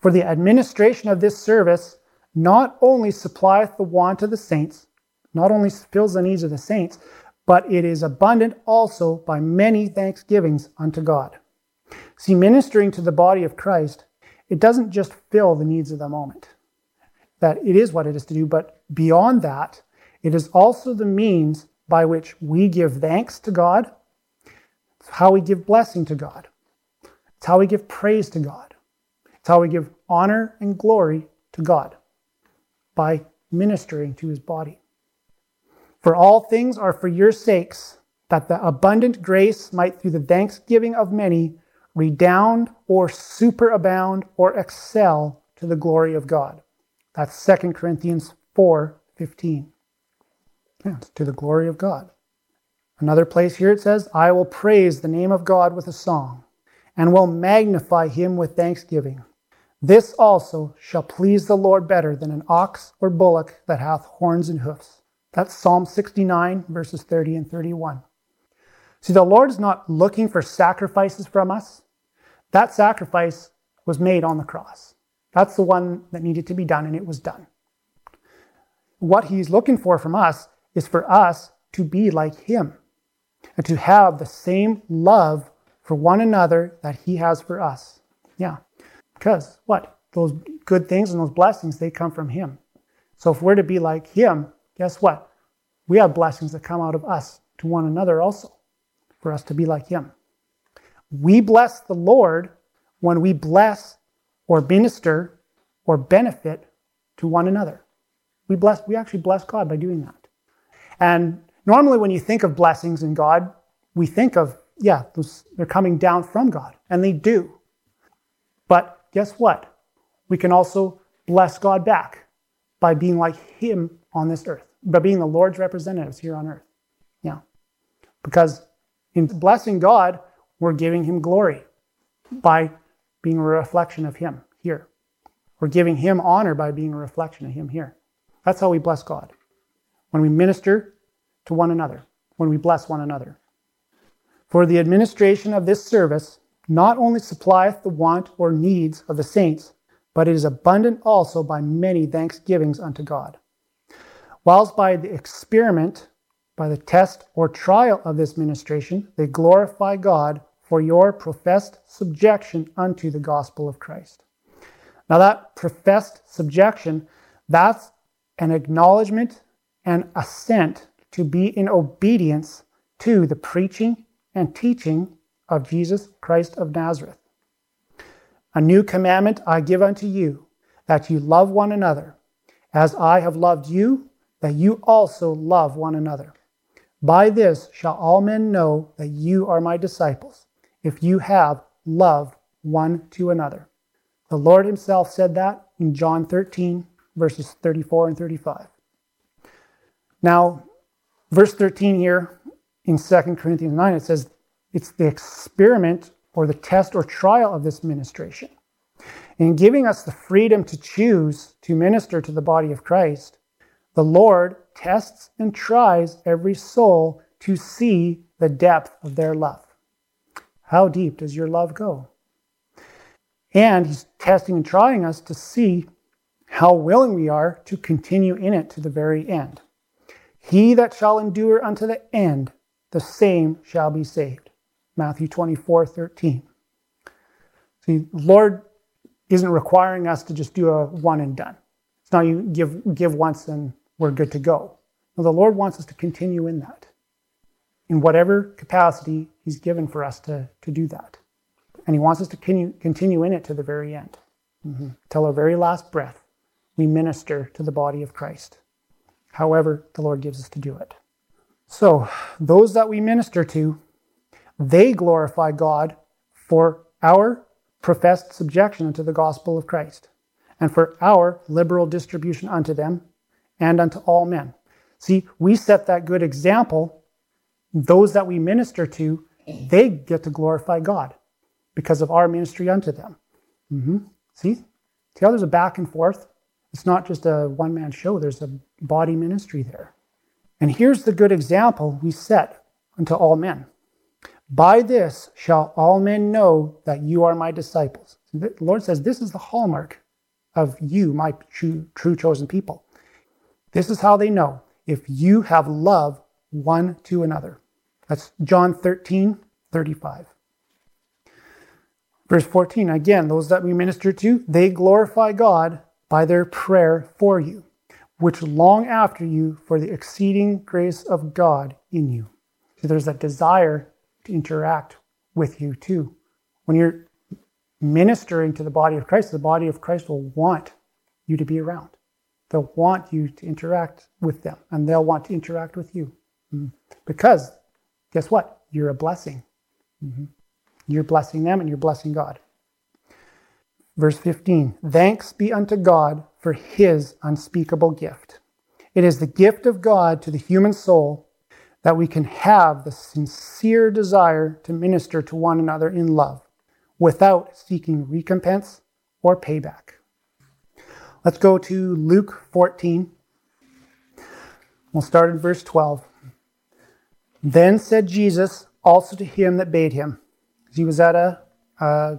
For the administration of this service not only supplieth the want of the saints, not only fills the needs of the saints, but it is abundant also by many thanksgivings unto God. See, ministering to the body of Christ, it doesn't just fill the needs of the moment. That it is what it is to do, but beyond that, it is also the means by which we give thanks to God. It's how we give blessing to God. It's how we give praise to God. It's how we give honor and glory to God by ministering to his body. For all things are for your sakes, that the abundant grace might through the thanksgiving of many redound or superabound or excel to the glory of God. That's 2 Corinthians 4 15. Yes, to the glory of God. Another place here it says, I will praise the name of God with a song, and will magnify him with thanksgiving. This also shall please the Lord better than an ox or bullock that hath horns and hoofs. That's Psalm 69, verses 30 and 31. See, the Lord is not looking for sacrifices from us. That sacrifice was made on the cross. That's the one that needed to be done, and it was done. What He's looking for from us is for us to be like Him and to have the same love for one another that He has for us. Yeah. Because what? Those good things and those blessings, they come from Him. So if we're to be like Him, guess what? We have blessings that come out of us to one another also, for us to be like Him. We bless the Lord when we bless or minister or benefit to one another. We bless, we actually bless God by doing that. And normally when you think of blessings in God, we think of, yeah, those, they're coming down from God, and they do. But guess what? We can also bless God back by being like Him on this earth, by being the Lord's representatives here on earth. Yeah. Because in blessing God, we're giving Him glory by being a reflection of Him here. We're giving Him honor by being a reflection of Him here. That's how we bless God. When we minister to one another, when we bless one another. For the administration of this service not only supplieth the want or needs of the saints, but it is abundant also by many thanksgivings unto God. Whilst by the experiment, by the test or trial of this ministration, they glorify God for your professed subjection unto the gospel of Christ. Now, that professed subjection, that's an acknowledgement and assent to be in obedience to the preaching and teaching of Jesus Christ of Nazareth. A new commandment I give unto you, that you love one another, as I have loved you, that you also love one another. By this shall all men know that you are my disciples, if you have love one to another. The Lord Himself said that in John 13, verses 34 and 35. Now, verse 13 here in 2 Corinthians 9, it says, it's the experiment or the test or trial of this ministration. In giving us the freedom to choose to minister to the body of Christ, the Lord tests and tries every soul to see the depth of their love. How deep does your love go? And He's testing and trying us to see how willing we are to continue in it to the very end. He that shall endure unto the end, the same shall be saved. Matthew 24, 13. See, the Lord isn't requiring us to just do a one and done. It's not you give, give once and we're good to go. No, the Lord wants us to continue in that, in whatever capacity He's given for us to, to do that. And He wants us to continue, continue in it to the very end. Mm-hmm. Till our very last breath, we minister to the body of Christ, however the Lord gives us to do it. So, those that we minister to, they glorify God for our professed subjection unto the gospel of Christ, and for our liberal distribution unto them and unto all men. See, we set that good example. Those that we minister to, they get to glorify God because of our ministry unto them. Mm-hmm. See? See how there's a back and forth? It's not just a one man show, there's a body ministry there. And here's the good example we set unto all men By this shall all men know that you are my disciples. The Lord says this is the hallmark of you, my true, true chosen people. This is how they know if you have love one to another. That's John 13, 35. Verse 14 again, those that we minister to, they glorify God by their prayer for you, which long after you for the exceeding grace of God in you. So there's that desire to interact with you too. When you're ministering to the body of Christ, the body of Christ will want you to be around. They'll want you to interact with them, and they'll want to interact with you. Mm-hmm. Because guess what? You're a blessing. Mm-hmm. You're blessing them and you're blessing God. Verse 15 Thanks be unto God for his unspeakable gift. It is the gift of God to the human soul that we can have the sincere desire to minister to one another in love without seeking recompense or payback. Let's go to Luke 14. We'll start in verse 12. Then said Jesus also to him that bade him, he was at a, a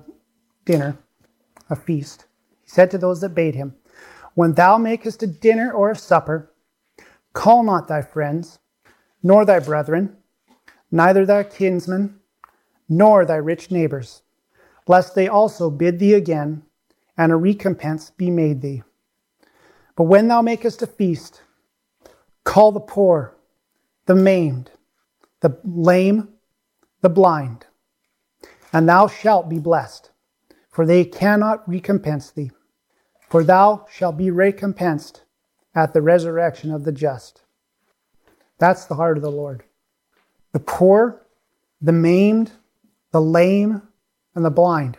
dinner, a feast. He said to those that bade him, When thou makest a dinner or a supper, call not thy friends, nor thy brethren, neither thy kinsmen, nor thy rich neighbors, lest they also bid thee again, and a recompense be made thee. But when thou makest a feast, call the poor, the maimed, the lame, the blind, and thou shalt be blessed, for they cannot recompense thee. For thou shalt be recompensed at the resurrection of the just. That's the heart of the Lord. The poor, the maimed, the lame, and the blind.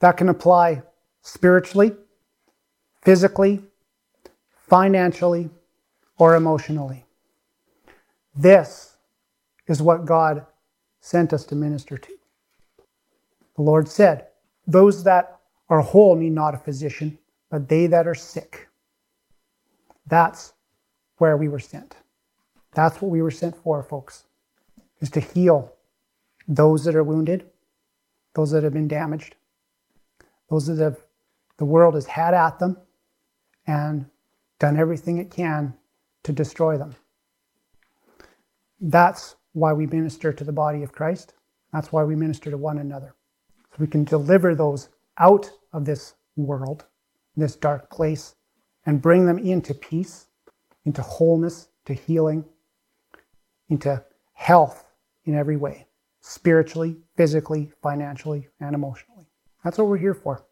That can apply spiritually, physically, financially, or emotionally. This is what God sent us to minister to. The Lord said, Those that are whole need not a physician, but they that are sick. That's where we were sent. That's what we were sent for, folks, is to heal those that are wounded, those that have been damaged, those that have, the world has had at them, and done everything it can to destroy them. That's why we minister to the body of Christ. That's why we minister to one another. We can deliver those out of this world, this dark place, and bring them into peace, into wholeness, to healing, into health in every way spiritually, physically, financially, and emotionally. That's what we're here for.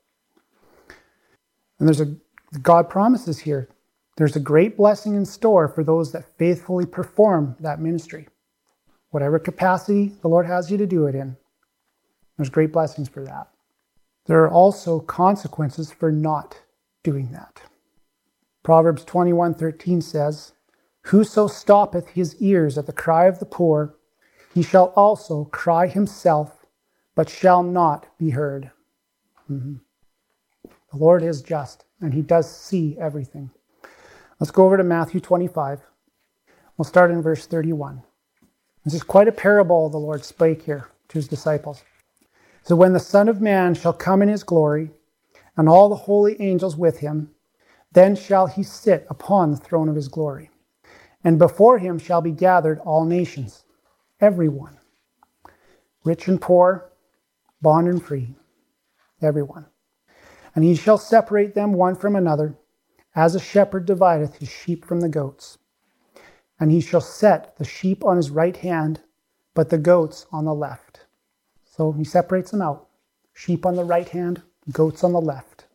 And there's a God promises here. There's a great blessing in store for those that faithfully perform that ministry. Whatever capacity the Lord has you to do it in, there's great blessings for that. There are also consequences for not doing that. Proverbs 21:13 says, "Whoso stoppeth his ears at the cry of the poor, he shall also cry himself, but shall not be heard." Mm-hmm. The Lord is just and he does see everything. Let's go over to Matthew 25. We'll start in verse 31. This is quite a parable the Lord spake here to his disciples. So when the Son of Man shall come in his glory, and all the holy angels with him, then shall he sit upon the throne of his glory. And before him shall be gathered all nations, everyone, rich and poor, bond and free, everyone. And he shall separate them one from another, as a shepherd divideth his sheep from the goats. And he shall set the sheep on his right hand, but the goats on the left. So he separates them out sheep on the right hand, goats on the left.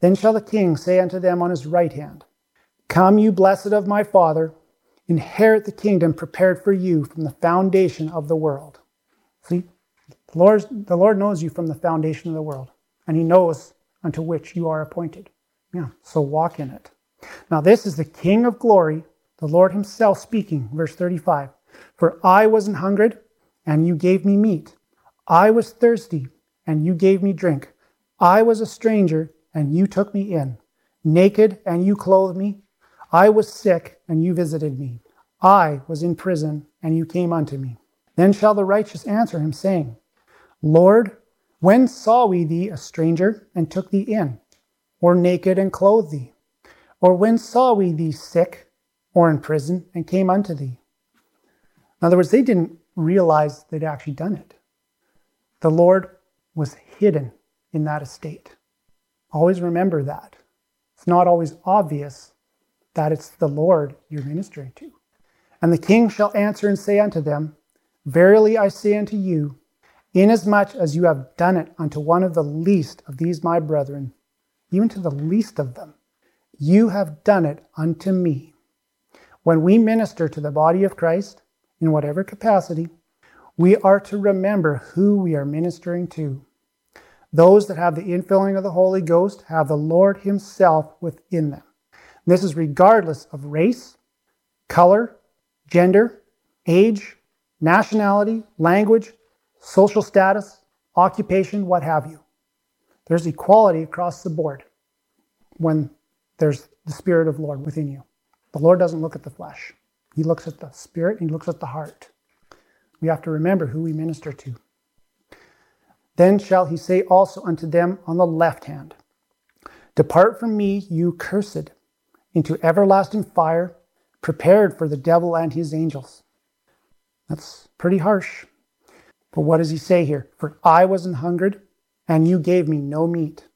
Then shall the king say unto them on his right hand, Come, you blessed of my Father, inherit the kingdom prepared for you from the foundation of the world. See, the Lord, the Lord knows you from the foundation of the world, and he knows unto which you are appointed. Yeah, so walk in it. Now, this is the King of glory, the Lord Himself speaking, verse 35. For I was an hungered, and you gave me meat. I was thirsty, and you gave me drink. I was a stranger, and you took me in. Naked, and you clothed me. I was sick, and you visited me. I was in prison, and you came unto me. Then shall the righteous answer him, saying, Lord, when saw we thee a stranger and took thee in, or naked and clothed thee? Or when saw we thee sick or in prison and came unto thee? In other words, they didn't realize they'd actually done it. The Lord was hidden in that estate. Always remember that. It's not always obvious that it's the Lord you're ministering to. And the king shall answer and say unto them, Verily I say unto you, inasmuch as you have done it unto one of the least of these my brethren, even to the least of them, you have done it unto me. When we minister to the body of Christ, in whatever capacity, we are to remember who we are ministering to. Those that have the infilling of the Holy Ghost have the Lord Himself within them. This is regardless of race, color, gender, age, nationality, language, social status, occupation, what have you. There's equality across the board when there's the Spirit of the Lord within you. The Lord doesn't look at the flesh, He looks at the Spirit and He looks at the heart. We have to remember who we minister to. Then shall he say also unto them on the left hand, Depart from me, you cursed, into everlasting fire, prepared for the devil and his angels. That's pretty harsh. But what does he say here? For I was an hungered, and you gave me no meat.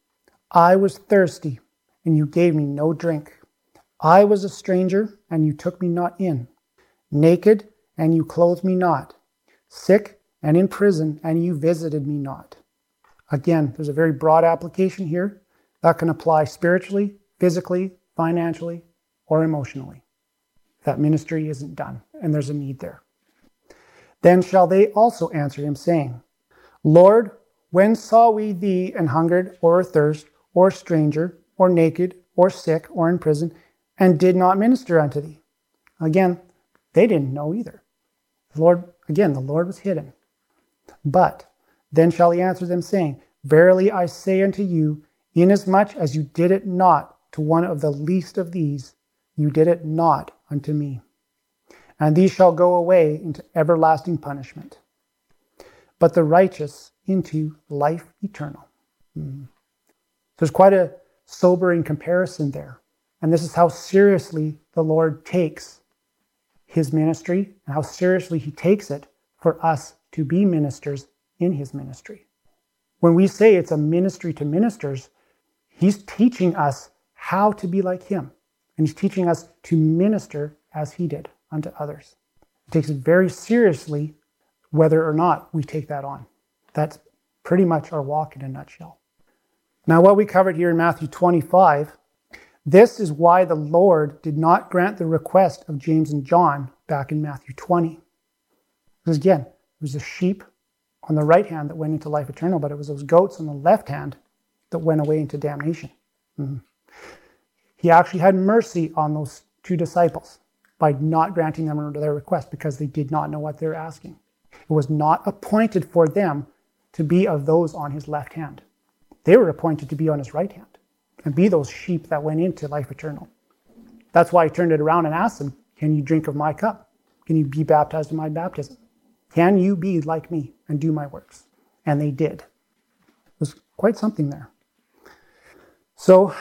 I was thirsty, and you gave me no drink. I was a stranger, and you took me not in. Naked, and you clothed me not. Sick, and in prison, and you visited me not. Again, there's a very broad application here that can apply spiritually, physically, financially, or emotionally. That ministry isn't done, and there's a need there. Then shall they also answer him, saying, Lord, when saw we thee an hungered, or athirst, or a stranger, or naked, or sick, or in prison, and did not minister unto thee? Again, they didn't know either. The Lord, again, the Lord was hidden. But then shall he answer them, saying, Verily I say unto you, inasmuch as you did it not to one of the least of these, you did it not unto me and these shall go away into everlasting punishment, but the righteous into life eternal. Mm. There's quite a sobering comparison there. And this is how seriously the Lord takes his ministry and how seriously he takes it for us to be ministers in his ministry. When we say it's a ministry to ministers, he's teaching us how to be like him. And he's teaching us to minister as he did unto others. He takes it very seriously whether or not we take that on. That's pretty much our walk in a nutshell. Now, what we covered here in Matthew 25, this is why the Lord did not grant the request of James and John back in Matthew 20. Because again, it was the sheep on the right hand that went into life eternal, but it was those goats on the left hand that went away into damnation. Mm-hmm. He actually had mercy on those two disciples by not granting them their request because they did not know what they were asking. It was not appointed for them to be of those on his left hand. They were appointed to be on his right hand and be those sheep that went into life eternal. That's why he turned it around and asked them, Can you drink of my cup? Can you be baptized in my baptism? Can you be like me and do my works? And they did. Was quite something there. So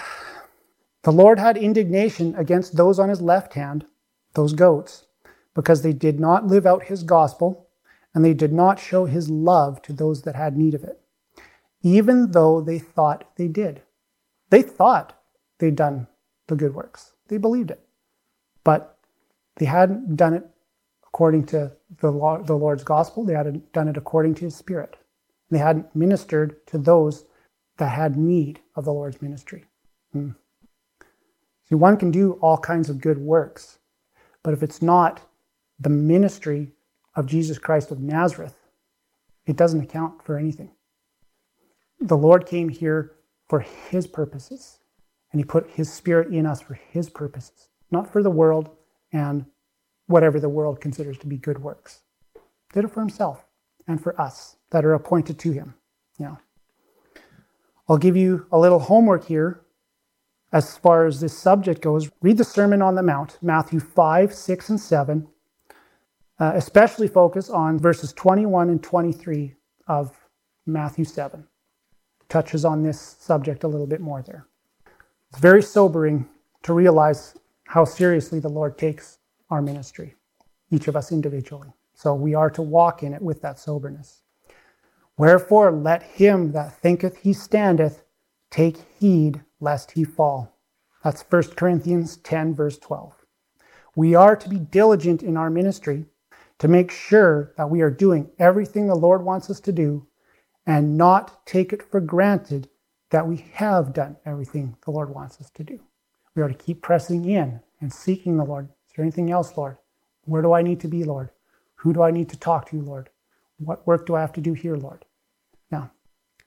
the Lord had indignation against those on his left hand those goats, because they did not live out his gospel and they did not show his love to those that had need of it, even though they thought they did. They thought they'd done the good works, they believed it, but they hadn't done it according to the, law, the Lord's gospel, they hadn't done it according to his spirit. They hadn't ministered to those that had need of the Lord's ministry. Hmm. See, one can do all kinds of good works, but if it's not the ministry of Jesus Christ of Nazareth, it doesn't account for anything. The Lord came here for His purposes, and He put His Spirit in us for His purposes, not for the world and whatever the world considers to be good works. Did it for Himself and for us that are appointed to Him. Yeah. I'll give you a little homework here as far as this subject goes, read the Sermon on the Mount, Matthew 5, 6, and 7. uh, especially focus on verses 21 and 23 of Matthew 7. Touches on this subject a little bit more there. It's very sobering to realize how seriously the Lord takes our ministry, each of us individually. So we are to walk in it with that soberness. Wherefore, let him that thinketh he standeth take heed lest he fall. That's 1 Corinthians 10, verse 12. We are to be diligent in our ministry to make sure that we are doing everything the Lord wants us to do and not take it for granted that we have done everything the Lord wants us to do. We are to keep pressing in and seeking the Lord. Is there anything else, Lord? Where do I need to be, Lord? Who do I need to talk to, Lord? What work do I have to do here, Lord? Yeah.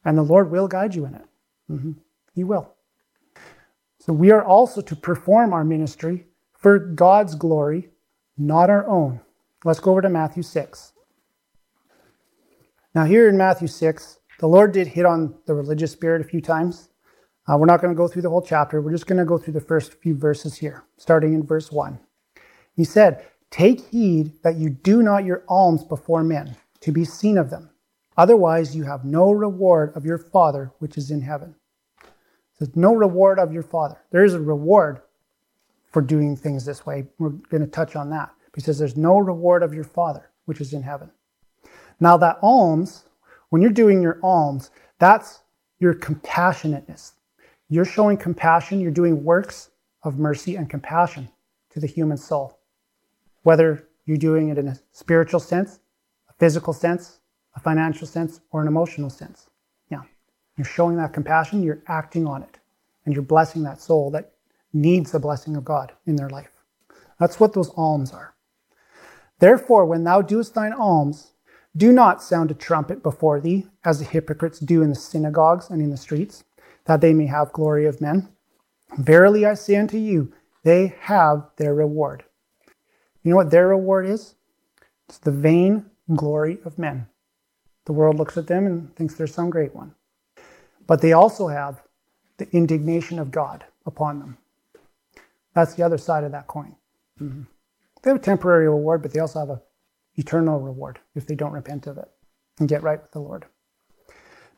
And the Lord will guide you in it. Mm-hmm. He will. So we are also to perform our ministry for God's glory, not our own. Let's go over to Matthew 6. Now, here in Matthew 6, the Lord did hit on the religious spirit a few times. Uh, we're not going to go through the whole chapter. We're just going to go through the first few verses here, starting in verse 1. He said, Take heed that you do not your alms before men, to be seen of them. Otherwise, you have no reward of your Father which is in heaven. There's no reward of your Father. There is a reward for doing things this way. We're going to touch on that. He says, There's no reward of your Father which is in heaven. Now, that alms, when you're doing your alms, that's your compassionateness. You're showing compassion, you're doing works of mercy and compassion to the human soul. Whether you're doing it in a spiritual sense, a physical sense, a financial sense, or an emotional sense. Yeah. You're showing that compassion, you're acting on it, and you're blessing that soul that needs the blessing of God in their life. That's what those alms are. Therefore, when thou doest thine alms, do not sound a trumpet before thee, as the hypocrites do in the synagogues and in the streets, that they may have glory of men. Verily I say unto you, they have their reward. You know what their reward is? It's the vain glory of men. The world looks at them and thinks they're some great one. But they also have the indignation of God upon them. That's the other side of that coin. Mm-hmm. They have a temporary reward, but they also have a eternal reward if they don't repent of it and get right with the Lord.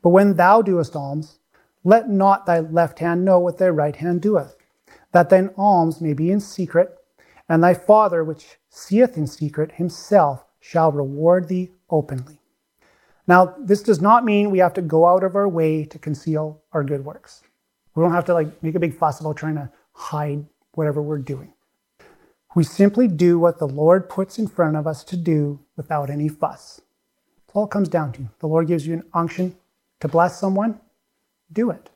But when thou doest alms, let not thy left hand know what thy right hand doeth, that thine alms may be in secret, and thy Father which seeth in secret himself shall reward thee openly. Now, this does not mean we have to go out of our way to conceal our good works. We don't have to like make a big fuss about trying to hide whatever we're doing. We simply do what the Lord puts in front of us to do without any fuss. That's all it comes down to. The Lord gives you an unction to bless someone, do it.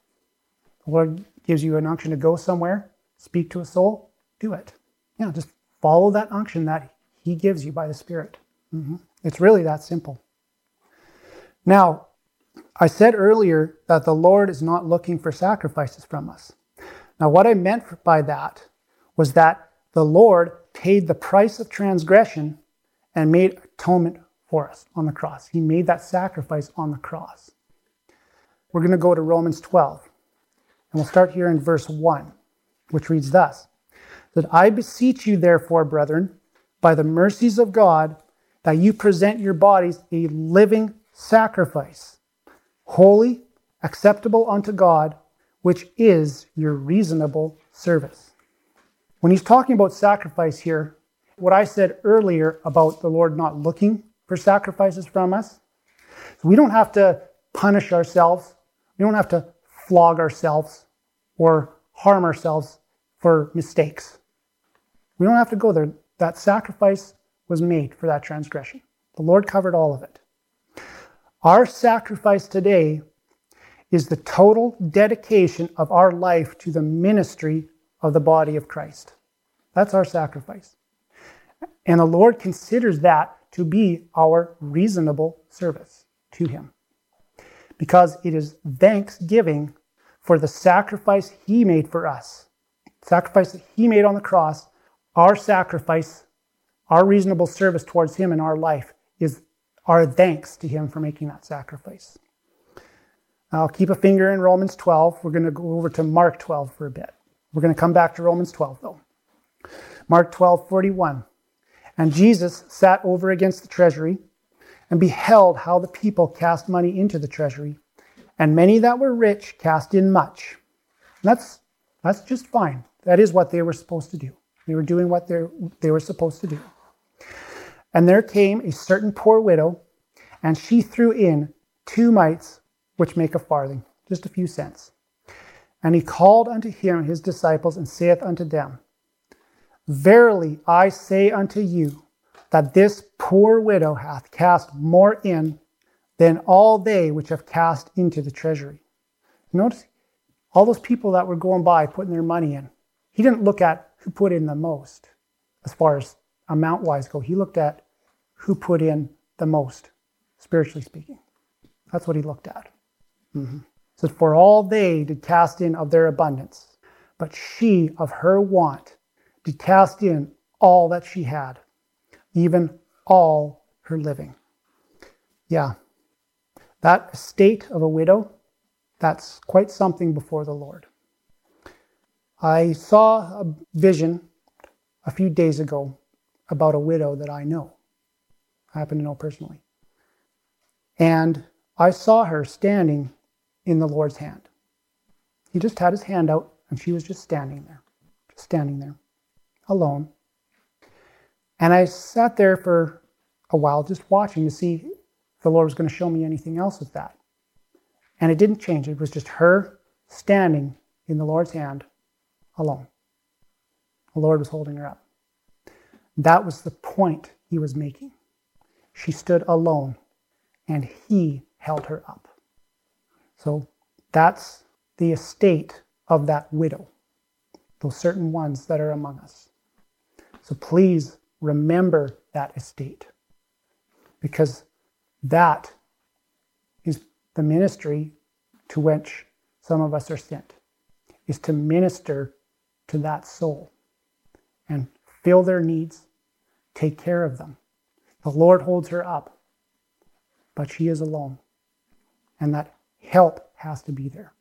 The Lord gives you an unction to go somewhere, speak to a soul, do it. Know, just follow that unction that He gives you by the Spirit. Mm-hmm. It's really that simple. Now, I said earlier that the Lord is not looking for sacrifices from us. Now, what I meant by that was that the Lord paid the price of transgression and made atonement for us on the cross. He made that sacrifice on the cross. We're going to go to Romans 12. And we'll start here in verse 1, which reads thus That I beseech you, therefore, brethren, by the mercies of God, that you present your bodies a living sacrifice, holy, acceptable unto God, which is your reasonable service. When he's talking about sacrifice here, what I said earlier about the Lord not looking for sacrifices from us, so we don't have to punish ourselves, we don't have to flog ourselves or harm ourselves for mistakes. We don't have to go there. That sacrifice was made for that transgression. The Lord covered all of it. Our sacrifice today is the total dedication of our life to the ministry of the body of Christ. That's our sacrifice. And the Lord considers that to be our reasonable service to Him. Because it is thanksgiving for the sacrifice He made for us. Sacrifice that He made on the cross, our sacrifice, our reasonable service towards Him in our life is our thanks to Him for making that sacrifice. I'll keep a finger in Romans 12. We're going to go over to Mark 12 for a bit. We're going to come back to Romans 12, though. Mark 12, 41. And Jesus sat over against the treasury and beheld how the people cast money into the treasury. And many that were rich cast in much. And that's, that's just fine. That is what they were supposed to do. They were doing what they were supposed to do. And there came a certain poor widow, and she threw in two mites, which make a farthing, just a few cents. And he called unto him his disciples, and saith unto them, Verily I say unto you, that this poor widow hath cast more in than all they which have cast into the treasury. Notice all those people that were going by putting their money in. He didn't look at who put in the most as far as amount wise go. He looked at who put in the most, spiritually speaking. That's what he looked at. Mm-hmm. So for all they did cast in of their abundance, but she of her want did cast in all that she had, even all her living. Yeah, that state of a widow, that's quite something before the Lord. I saw a vision a few days ago about a widow that I know. I happen to know personally. And I saw her standing in the Lord's hand. He just had his hand out, and she was just standing there, just standing there, alone. And I sat there for a while just watching to see if the Lord was going to show me anything else with that. And it didn't change. It was just her standing in the Lord's hand alone. The Lord was holding her up. That was the point he was making. She stood alone, and he held her up. So that's the estate of that widow, those certain ones that are among us. So please remember that estate because that is the ministry to which some of us are sent is to minister to that soul and fill their needs, take care of them. The Lord holds her up, but she is alone. And that help has to be there.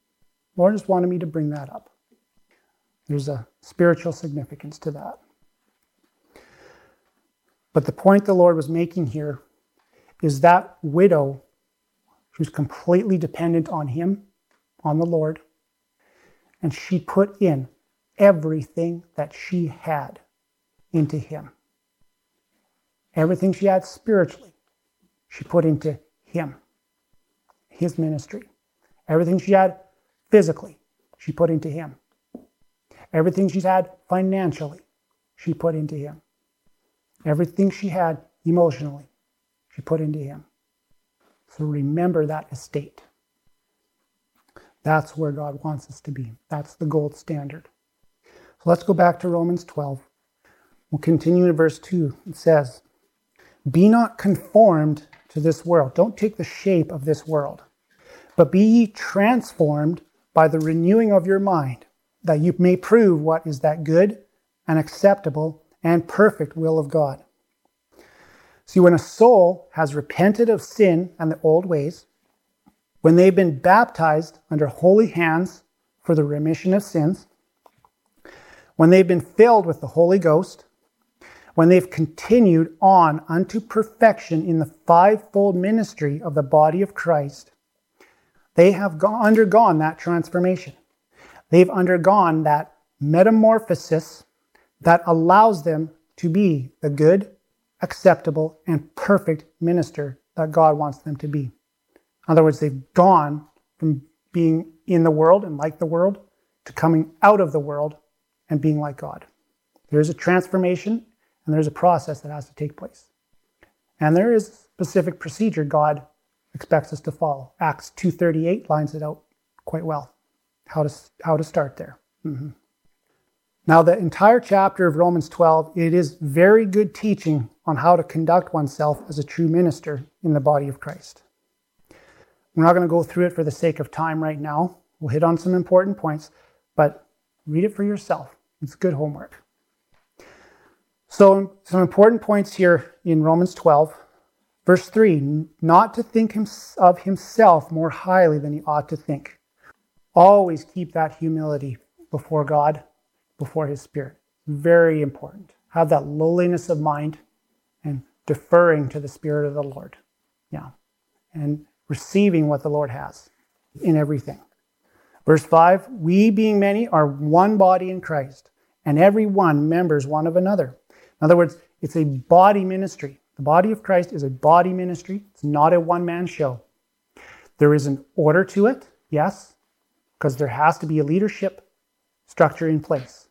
Lord just wanted me to bring that up. There's a spiritual significance to that. But the point the Lord was making here is that widow who's completely dependent on Him, on the Lord, and she put in everything that she had into Him. Everything she had spiritually, she put into Him, His ministry. Everything she had physically, she put into Him. Everything she's had financially, she put into Him. Everything she had emotionally, she put into Him. So remember that estate. That's where God wants us to be. That's the gold standard. So let's go back to Romans 12. We'll continue in verse 2. It says, Be not conformed to this world. Don't take the shape of this world, but be ye transformed by the renewing of your mind, that you may prove what is that good and acceptable and perfect will of God. See, when a soul has repented of sin and the old ways, when they've been baptized under holy hands for the remission of sins, when they've been filled with the Holy Ghost, when they've continued on unto perfection in the fivefold ministry of the body of Christ, they have undergone that transformation. They've undergone that metamorphosis that allows them to be the good, acceptable, and perfect minister that God wants them to be. In other words, they've gone from being in the world and like the world to coming out of the world and being like God. There's a transformation and there's a process that has to take place. And there is a specific procedure God expects us to follow. Acts 2.38 lines it out quite well, how to, how to start there. Mm-hmm. Now, the entire chapter of Romans 12, it is very good teaching on how to conduct oneself as a true minister in the body of Christ. We're not going to go through it for the sake of time right now. We'll hit on some important points, but read it for yourself. It's good homework. So, some important points here in Romans 12. Verse 3 not to think of himself more highly than he ought to think. Always keep that humility before God, before his spirit. Very important. Have that lowliness of mind and deferring to the Spirit of the Lord. Yeah. And receiving what the Lord has in everything. Verse 5 We, being many, are one body in Christ, and every one members one of another. In other words, it's a body ministry. The body of Christ is a body ministry, it's not a one man show. There is an order to it, yes, because there has to be a leadership structure in place.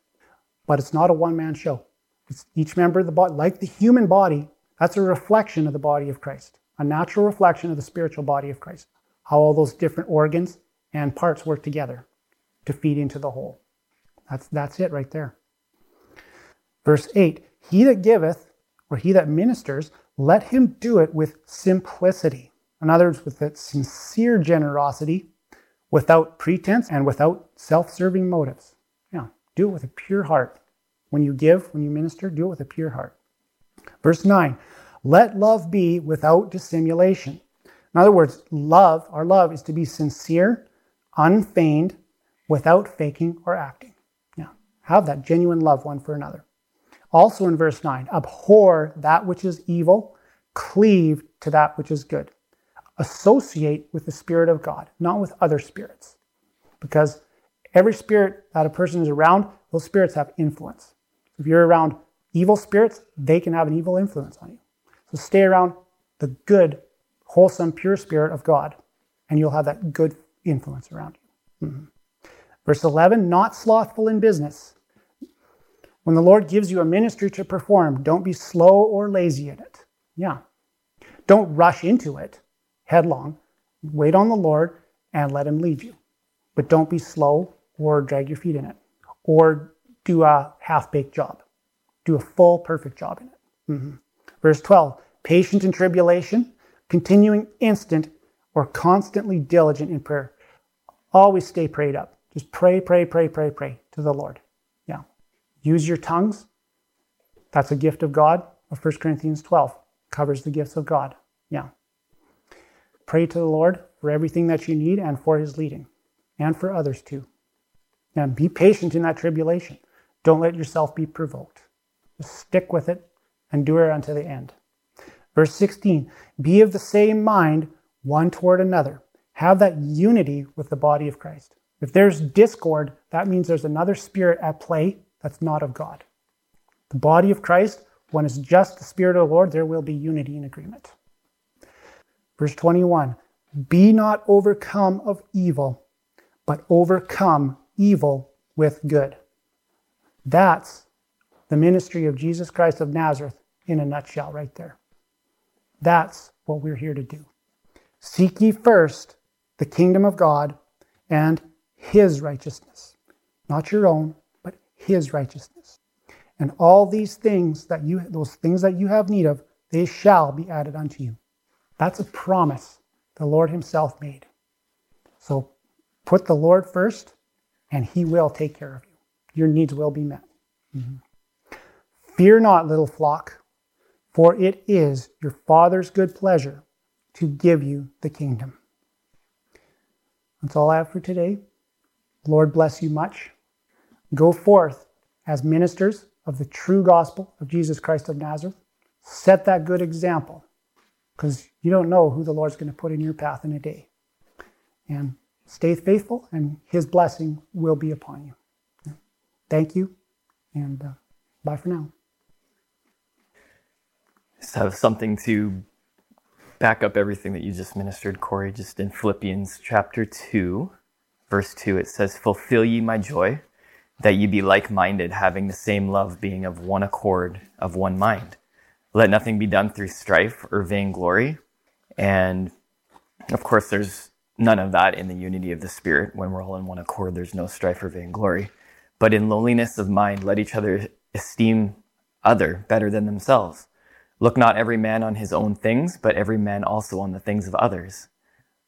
But it's not a one man show. It's each member of the body, like the human body, that's a reflection of the body of Christ, a natural reflection of the spiritual body of Christ. How all those different organs and parts work together to feed into the whole. That's, that's it right there. Verse 8 He that giveth, or he that ministers, let him do it with simplicity. In other words, with that sincere generosity, without pretense and without self serving motives. Yeah, do it with a pure heart. When you give, when you minister, do it with a pure heart. Verse 9 Let love be without dissimulation. In other words, love, our love, is to be sincere, unfeigned, without faking or acting. Yeah, have that genuine love one for another. Also in verse 9, abhor that which is evil, cleave to that which is good. Associate with the Spirit of God, not with other spirits. Because every spirit that a person is around, those spirits have influence. If you're around evil spirits, they can have an evil influence on you. So stay around the good, wholesome, pure spirit of God, and you'll have that good influence around you. Mm-hmm. Verse 11, not slothful in business when the Lord gives you a ministry to perform, don't be slow or lazy in it. Yeah. Don't rush into it headlong. Wait on the Lord and let Him lead you. But don't be slow or drag your feet in it or do a half baked job. Do a full, perfect job in it. Mm-hmm. Verse 12 patient in tribulation, continuing instant or constantly diligent in prayer. Always stay prayed up. Just pray, pray, pray, pray, pray to the Lord. Use your tongues. That's a gift of God. 1 Corinthians 12 covers the gifts of God. Yeah. Pray to the Lord for everything that you need and for his leading, and for others too. And be patient in that tribulation. Don't let yourself be provoked. Just stick with it and do it unto the end. Verse 16 Be of the same mind one toward another. Have that unity with the body of Christ. If there's discord, that means there's another spirit at play that's not of God. The body of Christ, when it's just the Spirit of the Lord, there will be unity and agreement. Verse 21 Be not overcome of evil, but overcome evil with good. That's the ministry of Jesus Christ of Nazareth in a nutshell, right there. That's what we're here to do. Seek ye first the kingdom of God and his righteousness, not your own, his righteousness. And all these things that you, those things that you have need of, they shall be added unto you. That's a promise the Lord Himself made. So put the Lord first, and He will take care of you. Your needs will be met. Mm-hmm. Fear not, little flock, for it is your Father's good pleasure to give you the kingdom. That's all I have for today. Lord bless you much. Go forth as ministers of the true gospel of Jesus Christ of Nazareth. Set that good example because you don't know who the Lord's going to put in your path in a day. And stay faithful, and His blessing will be upon you. Thank you, and uh, bye for now. Just have something to back up everything that you just ministered, Corey. Just in Philippians chapter 2, verse 2, it says, Fulfill ye my joy that ye be like minded, having the same love, being of one accord, of one mind. Let nothing be done through strife or vainglory. And of course, there's none of that in the unity of the Spirit. When we're all in one accord, there's no strife or vainglory. But in lowliness of mind, let each other esteem other better than themselves. Look not every man on his own things, but every man also on the things of others.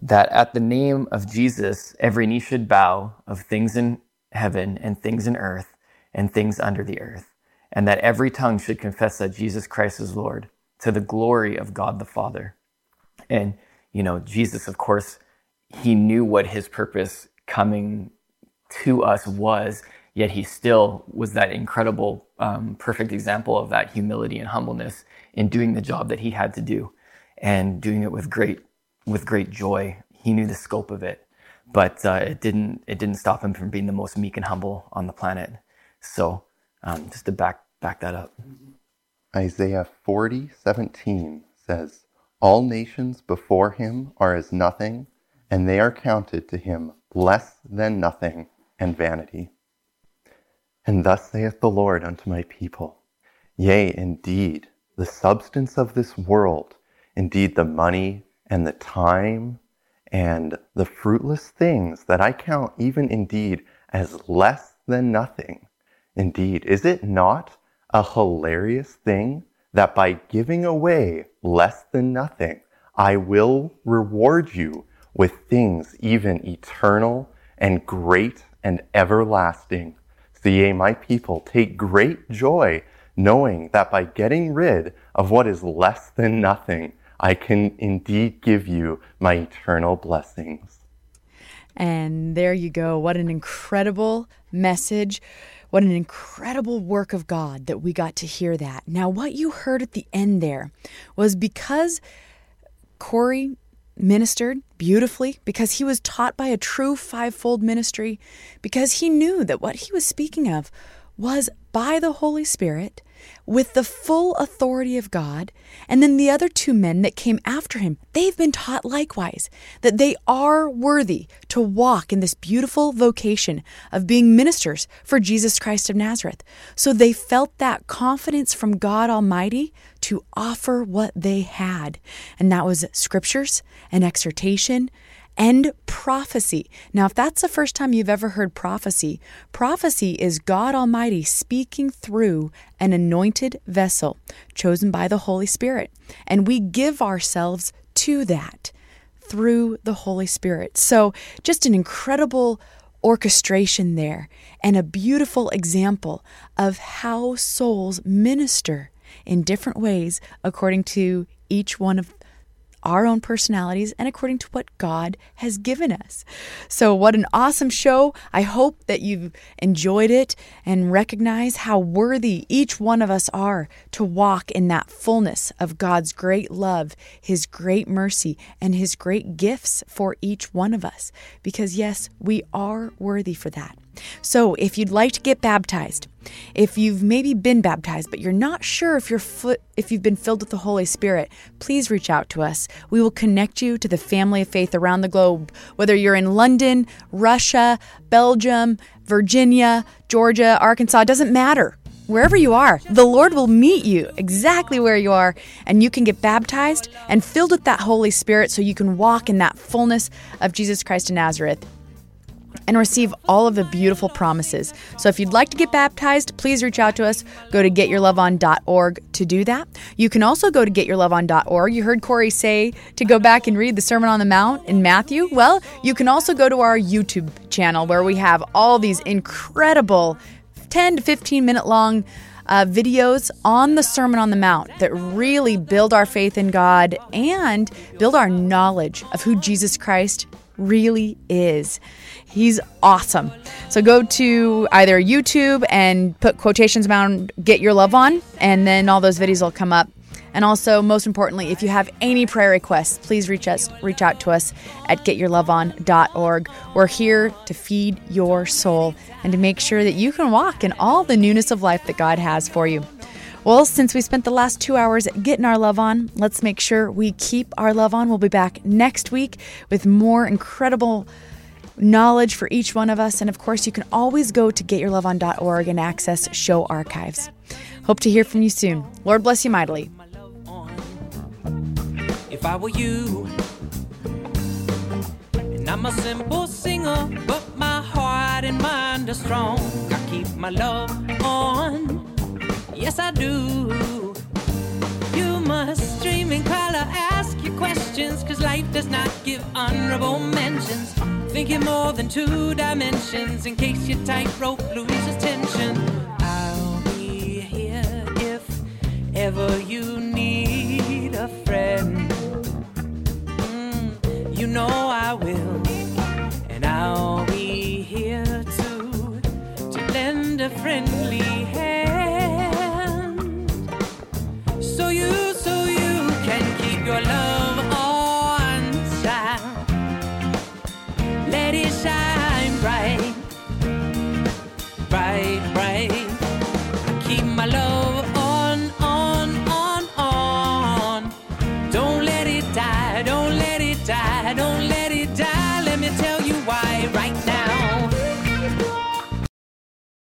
that at the name of Jesus, every knee should bow of things in heaven and things in earth and things under the earth, and that every tongue should confess that Jesus Christ is Lord to the glory of God the Father. And, you know, Jesus, of course, he knew what his purpose coming to us was, yet he still was that incredible, um, perfect example of that humility and humbleness in doing the job that he had to do and doing it with great, with great joy. He knew the scope of it, but uh, it didn't, it didn't stop him from being the most meek and humble on the planet. So, um, just to back back that up. Isaiah 40, 17 says, All nations before him are as nothing, and they are counted to him less than nothing and vanity. And thus saith the Lord unto my people, Yea, indeed, the substance of this world, indeed the money and the time and the fruitless things that I count even indeed as less than nothing. Indeed, is it not a hilarious thing that by giving away less than nothing, I will reward you with things even eternal and great and everlasting. So ye, my people, take great joy knowing that by getting rid of what is less than nothing, I can indeed give you my eternal blessings. And there you go. What an incredible message. What an incredible work of God that we got to hear that. Now, what you heard at the end there was because Corey ministered beautifully, because he was taught by a true fivefold ministry, because he knew that what he was speaking of was by the Holy Spirit with the full authority of God. And then the other two men that came after him, they've been taught likewise that they are worthy to walk in this beautiful vocation of being ministers for Jesus Christ of Nazareth. So they felt that confidence from God Almighty to offer what they had. And that was scriptures and exhortation and prophecy. Now, if that's the first time you've ever heard prophecy, prophecy is God Almighty speaking through an anointed vessel chosen by the Holy Spirit. And we give ourselves to that through the Holy Spirit. So, just an incredible orchestration there and a beautiful example of how souls minister in different ways according to each one of our own personalities and according to what God has given us. So, what an awesome show. I hope that you've enjoyed it and recognize how worthy each one of us are to walk in that fullness of God's great love, His great mercy, and His great gifts for each one of us. Because, yes, we are worthy for that. So, if you'd like to get baptized, if you've maybe been baptized but you're not sure if you're foot, if you've been filled with the Holy Spirit, please reach out to us. We will connect you to the family of faith around the globe, whether you're in London, Russia, Belgium, Virginia, Georgia, Arkansas, doesn't matter. Wherever you are, the Lord will meet you exactly where you are, and you can get baptized and filled with that Holy Spirit so you can walk in that fullness of Jesus Christ of Nazareth and receive all of the beautiful promises. So if you'd like to get baptized, please reach out to us. Go to getyourloveon.org to do that. You can also go to getyourloveon.org. You heard Corey say to go back and read the Sermon on the Mount in Matthew. Well, you can also go to our YouTube channel where we have all these incredible 10 to 15 minute long uh, videos on the Sermon on the Mount that really build our faith in God and build our knowledge of who Jesus Christ really is. He's awesome. So go to either YouTube and put quotations around Get Your Love On, and then all those videos will come up. And also, most importantly, if you have any prayer requests, please reach us reach out to us at getyourloveon.org. We're here to feed your soul and to make sure that you can walk in all the newness of life that God has for you. Well, since we spent the last two hours getting our love on, let's make sure we keep our love on. We'll be back next week with more incredible knowledge for each one of us. And of course, you can always go to getyourloveon.org and access show archives. Hope to hear from you soon. Lord bless you mightily. If I were you, and I'm a simple singer, but my heart and mind are strong. I keep my love on, yes I do. You must dream in color, ask your questions, cause life does not give honorable mentions. Thinking more than two dimensions in case your tightrope loses tension. I'll be here if ever you need a friend. Mm, you know I will, and I'll be here too to lend a friendly you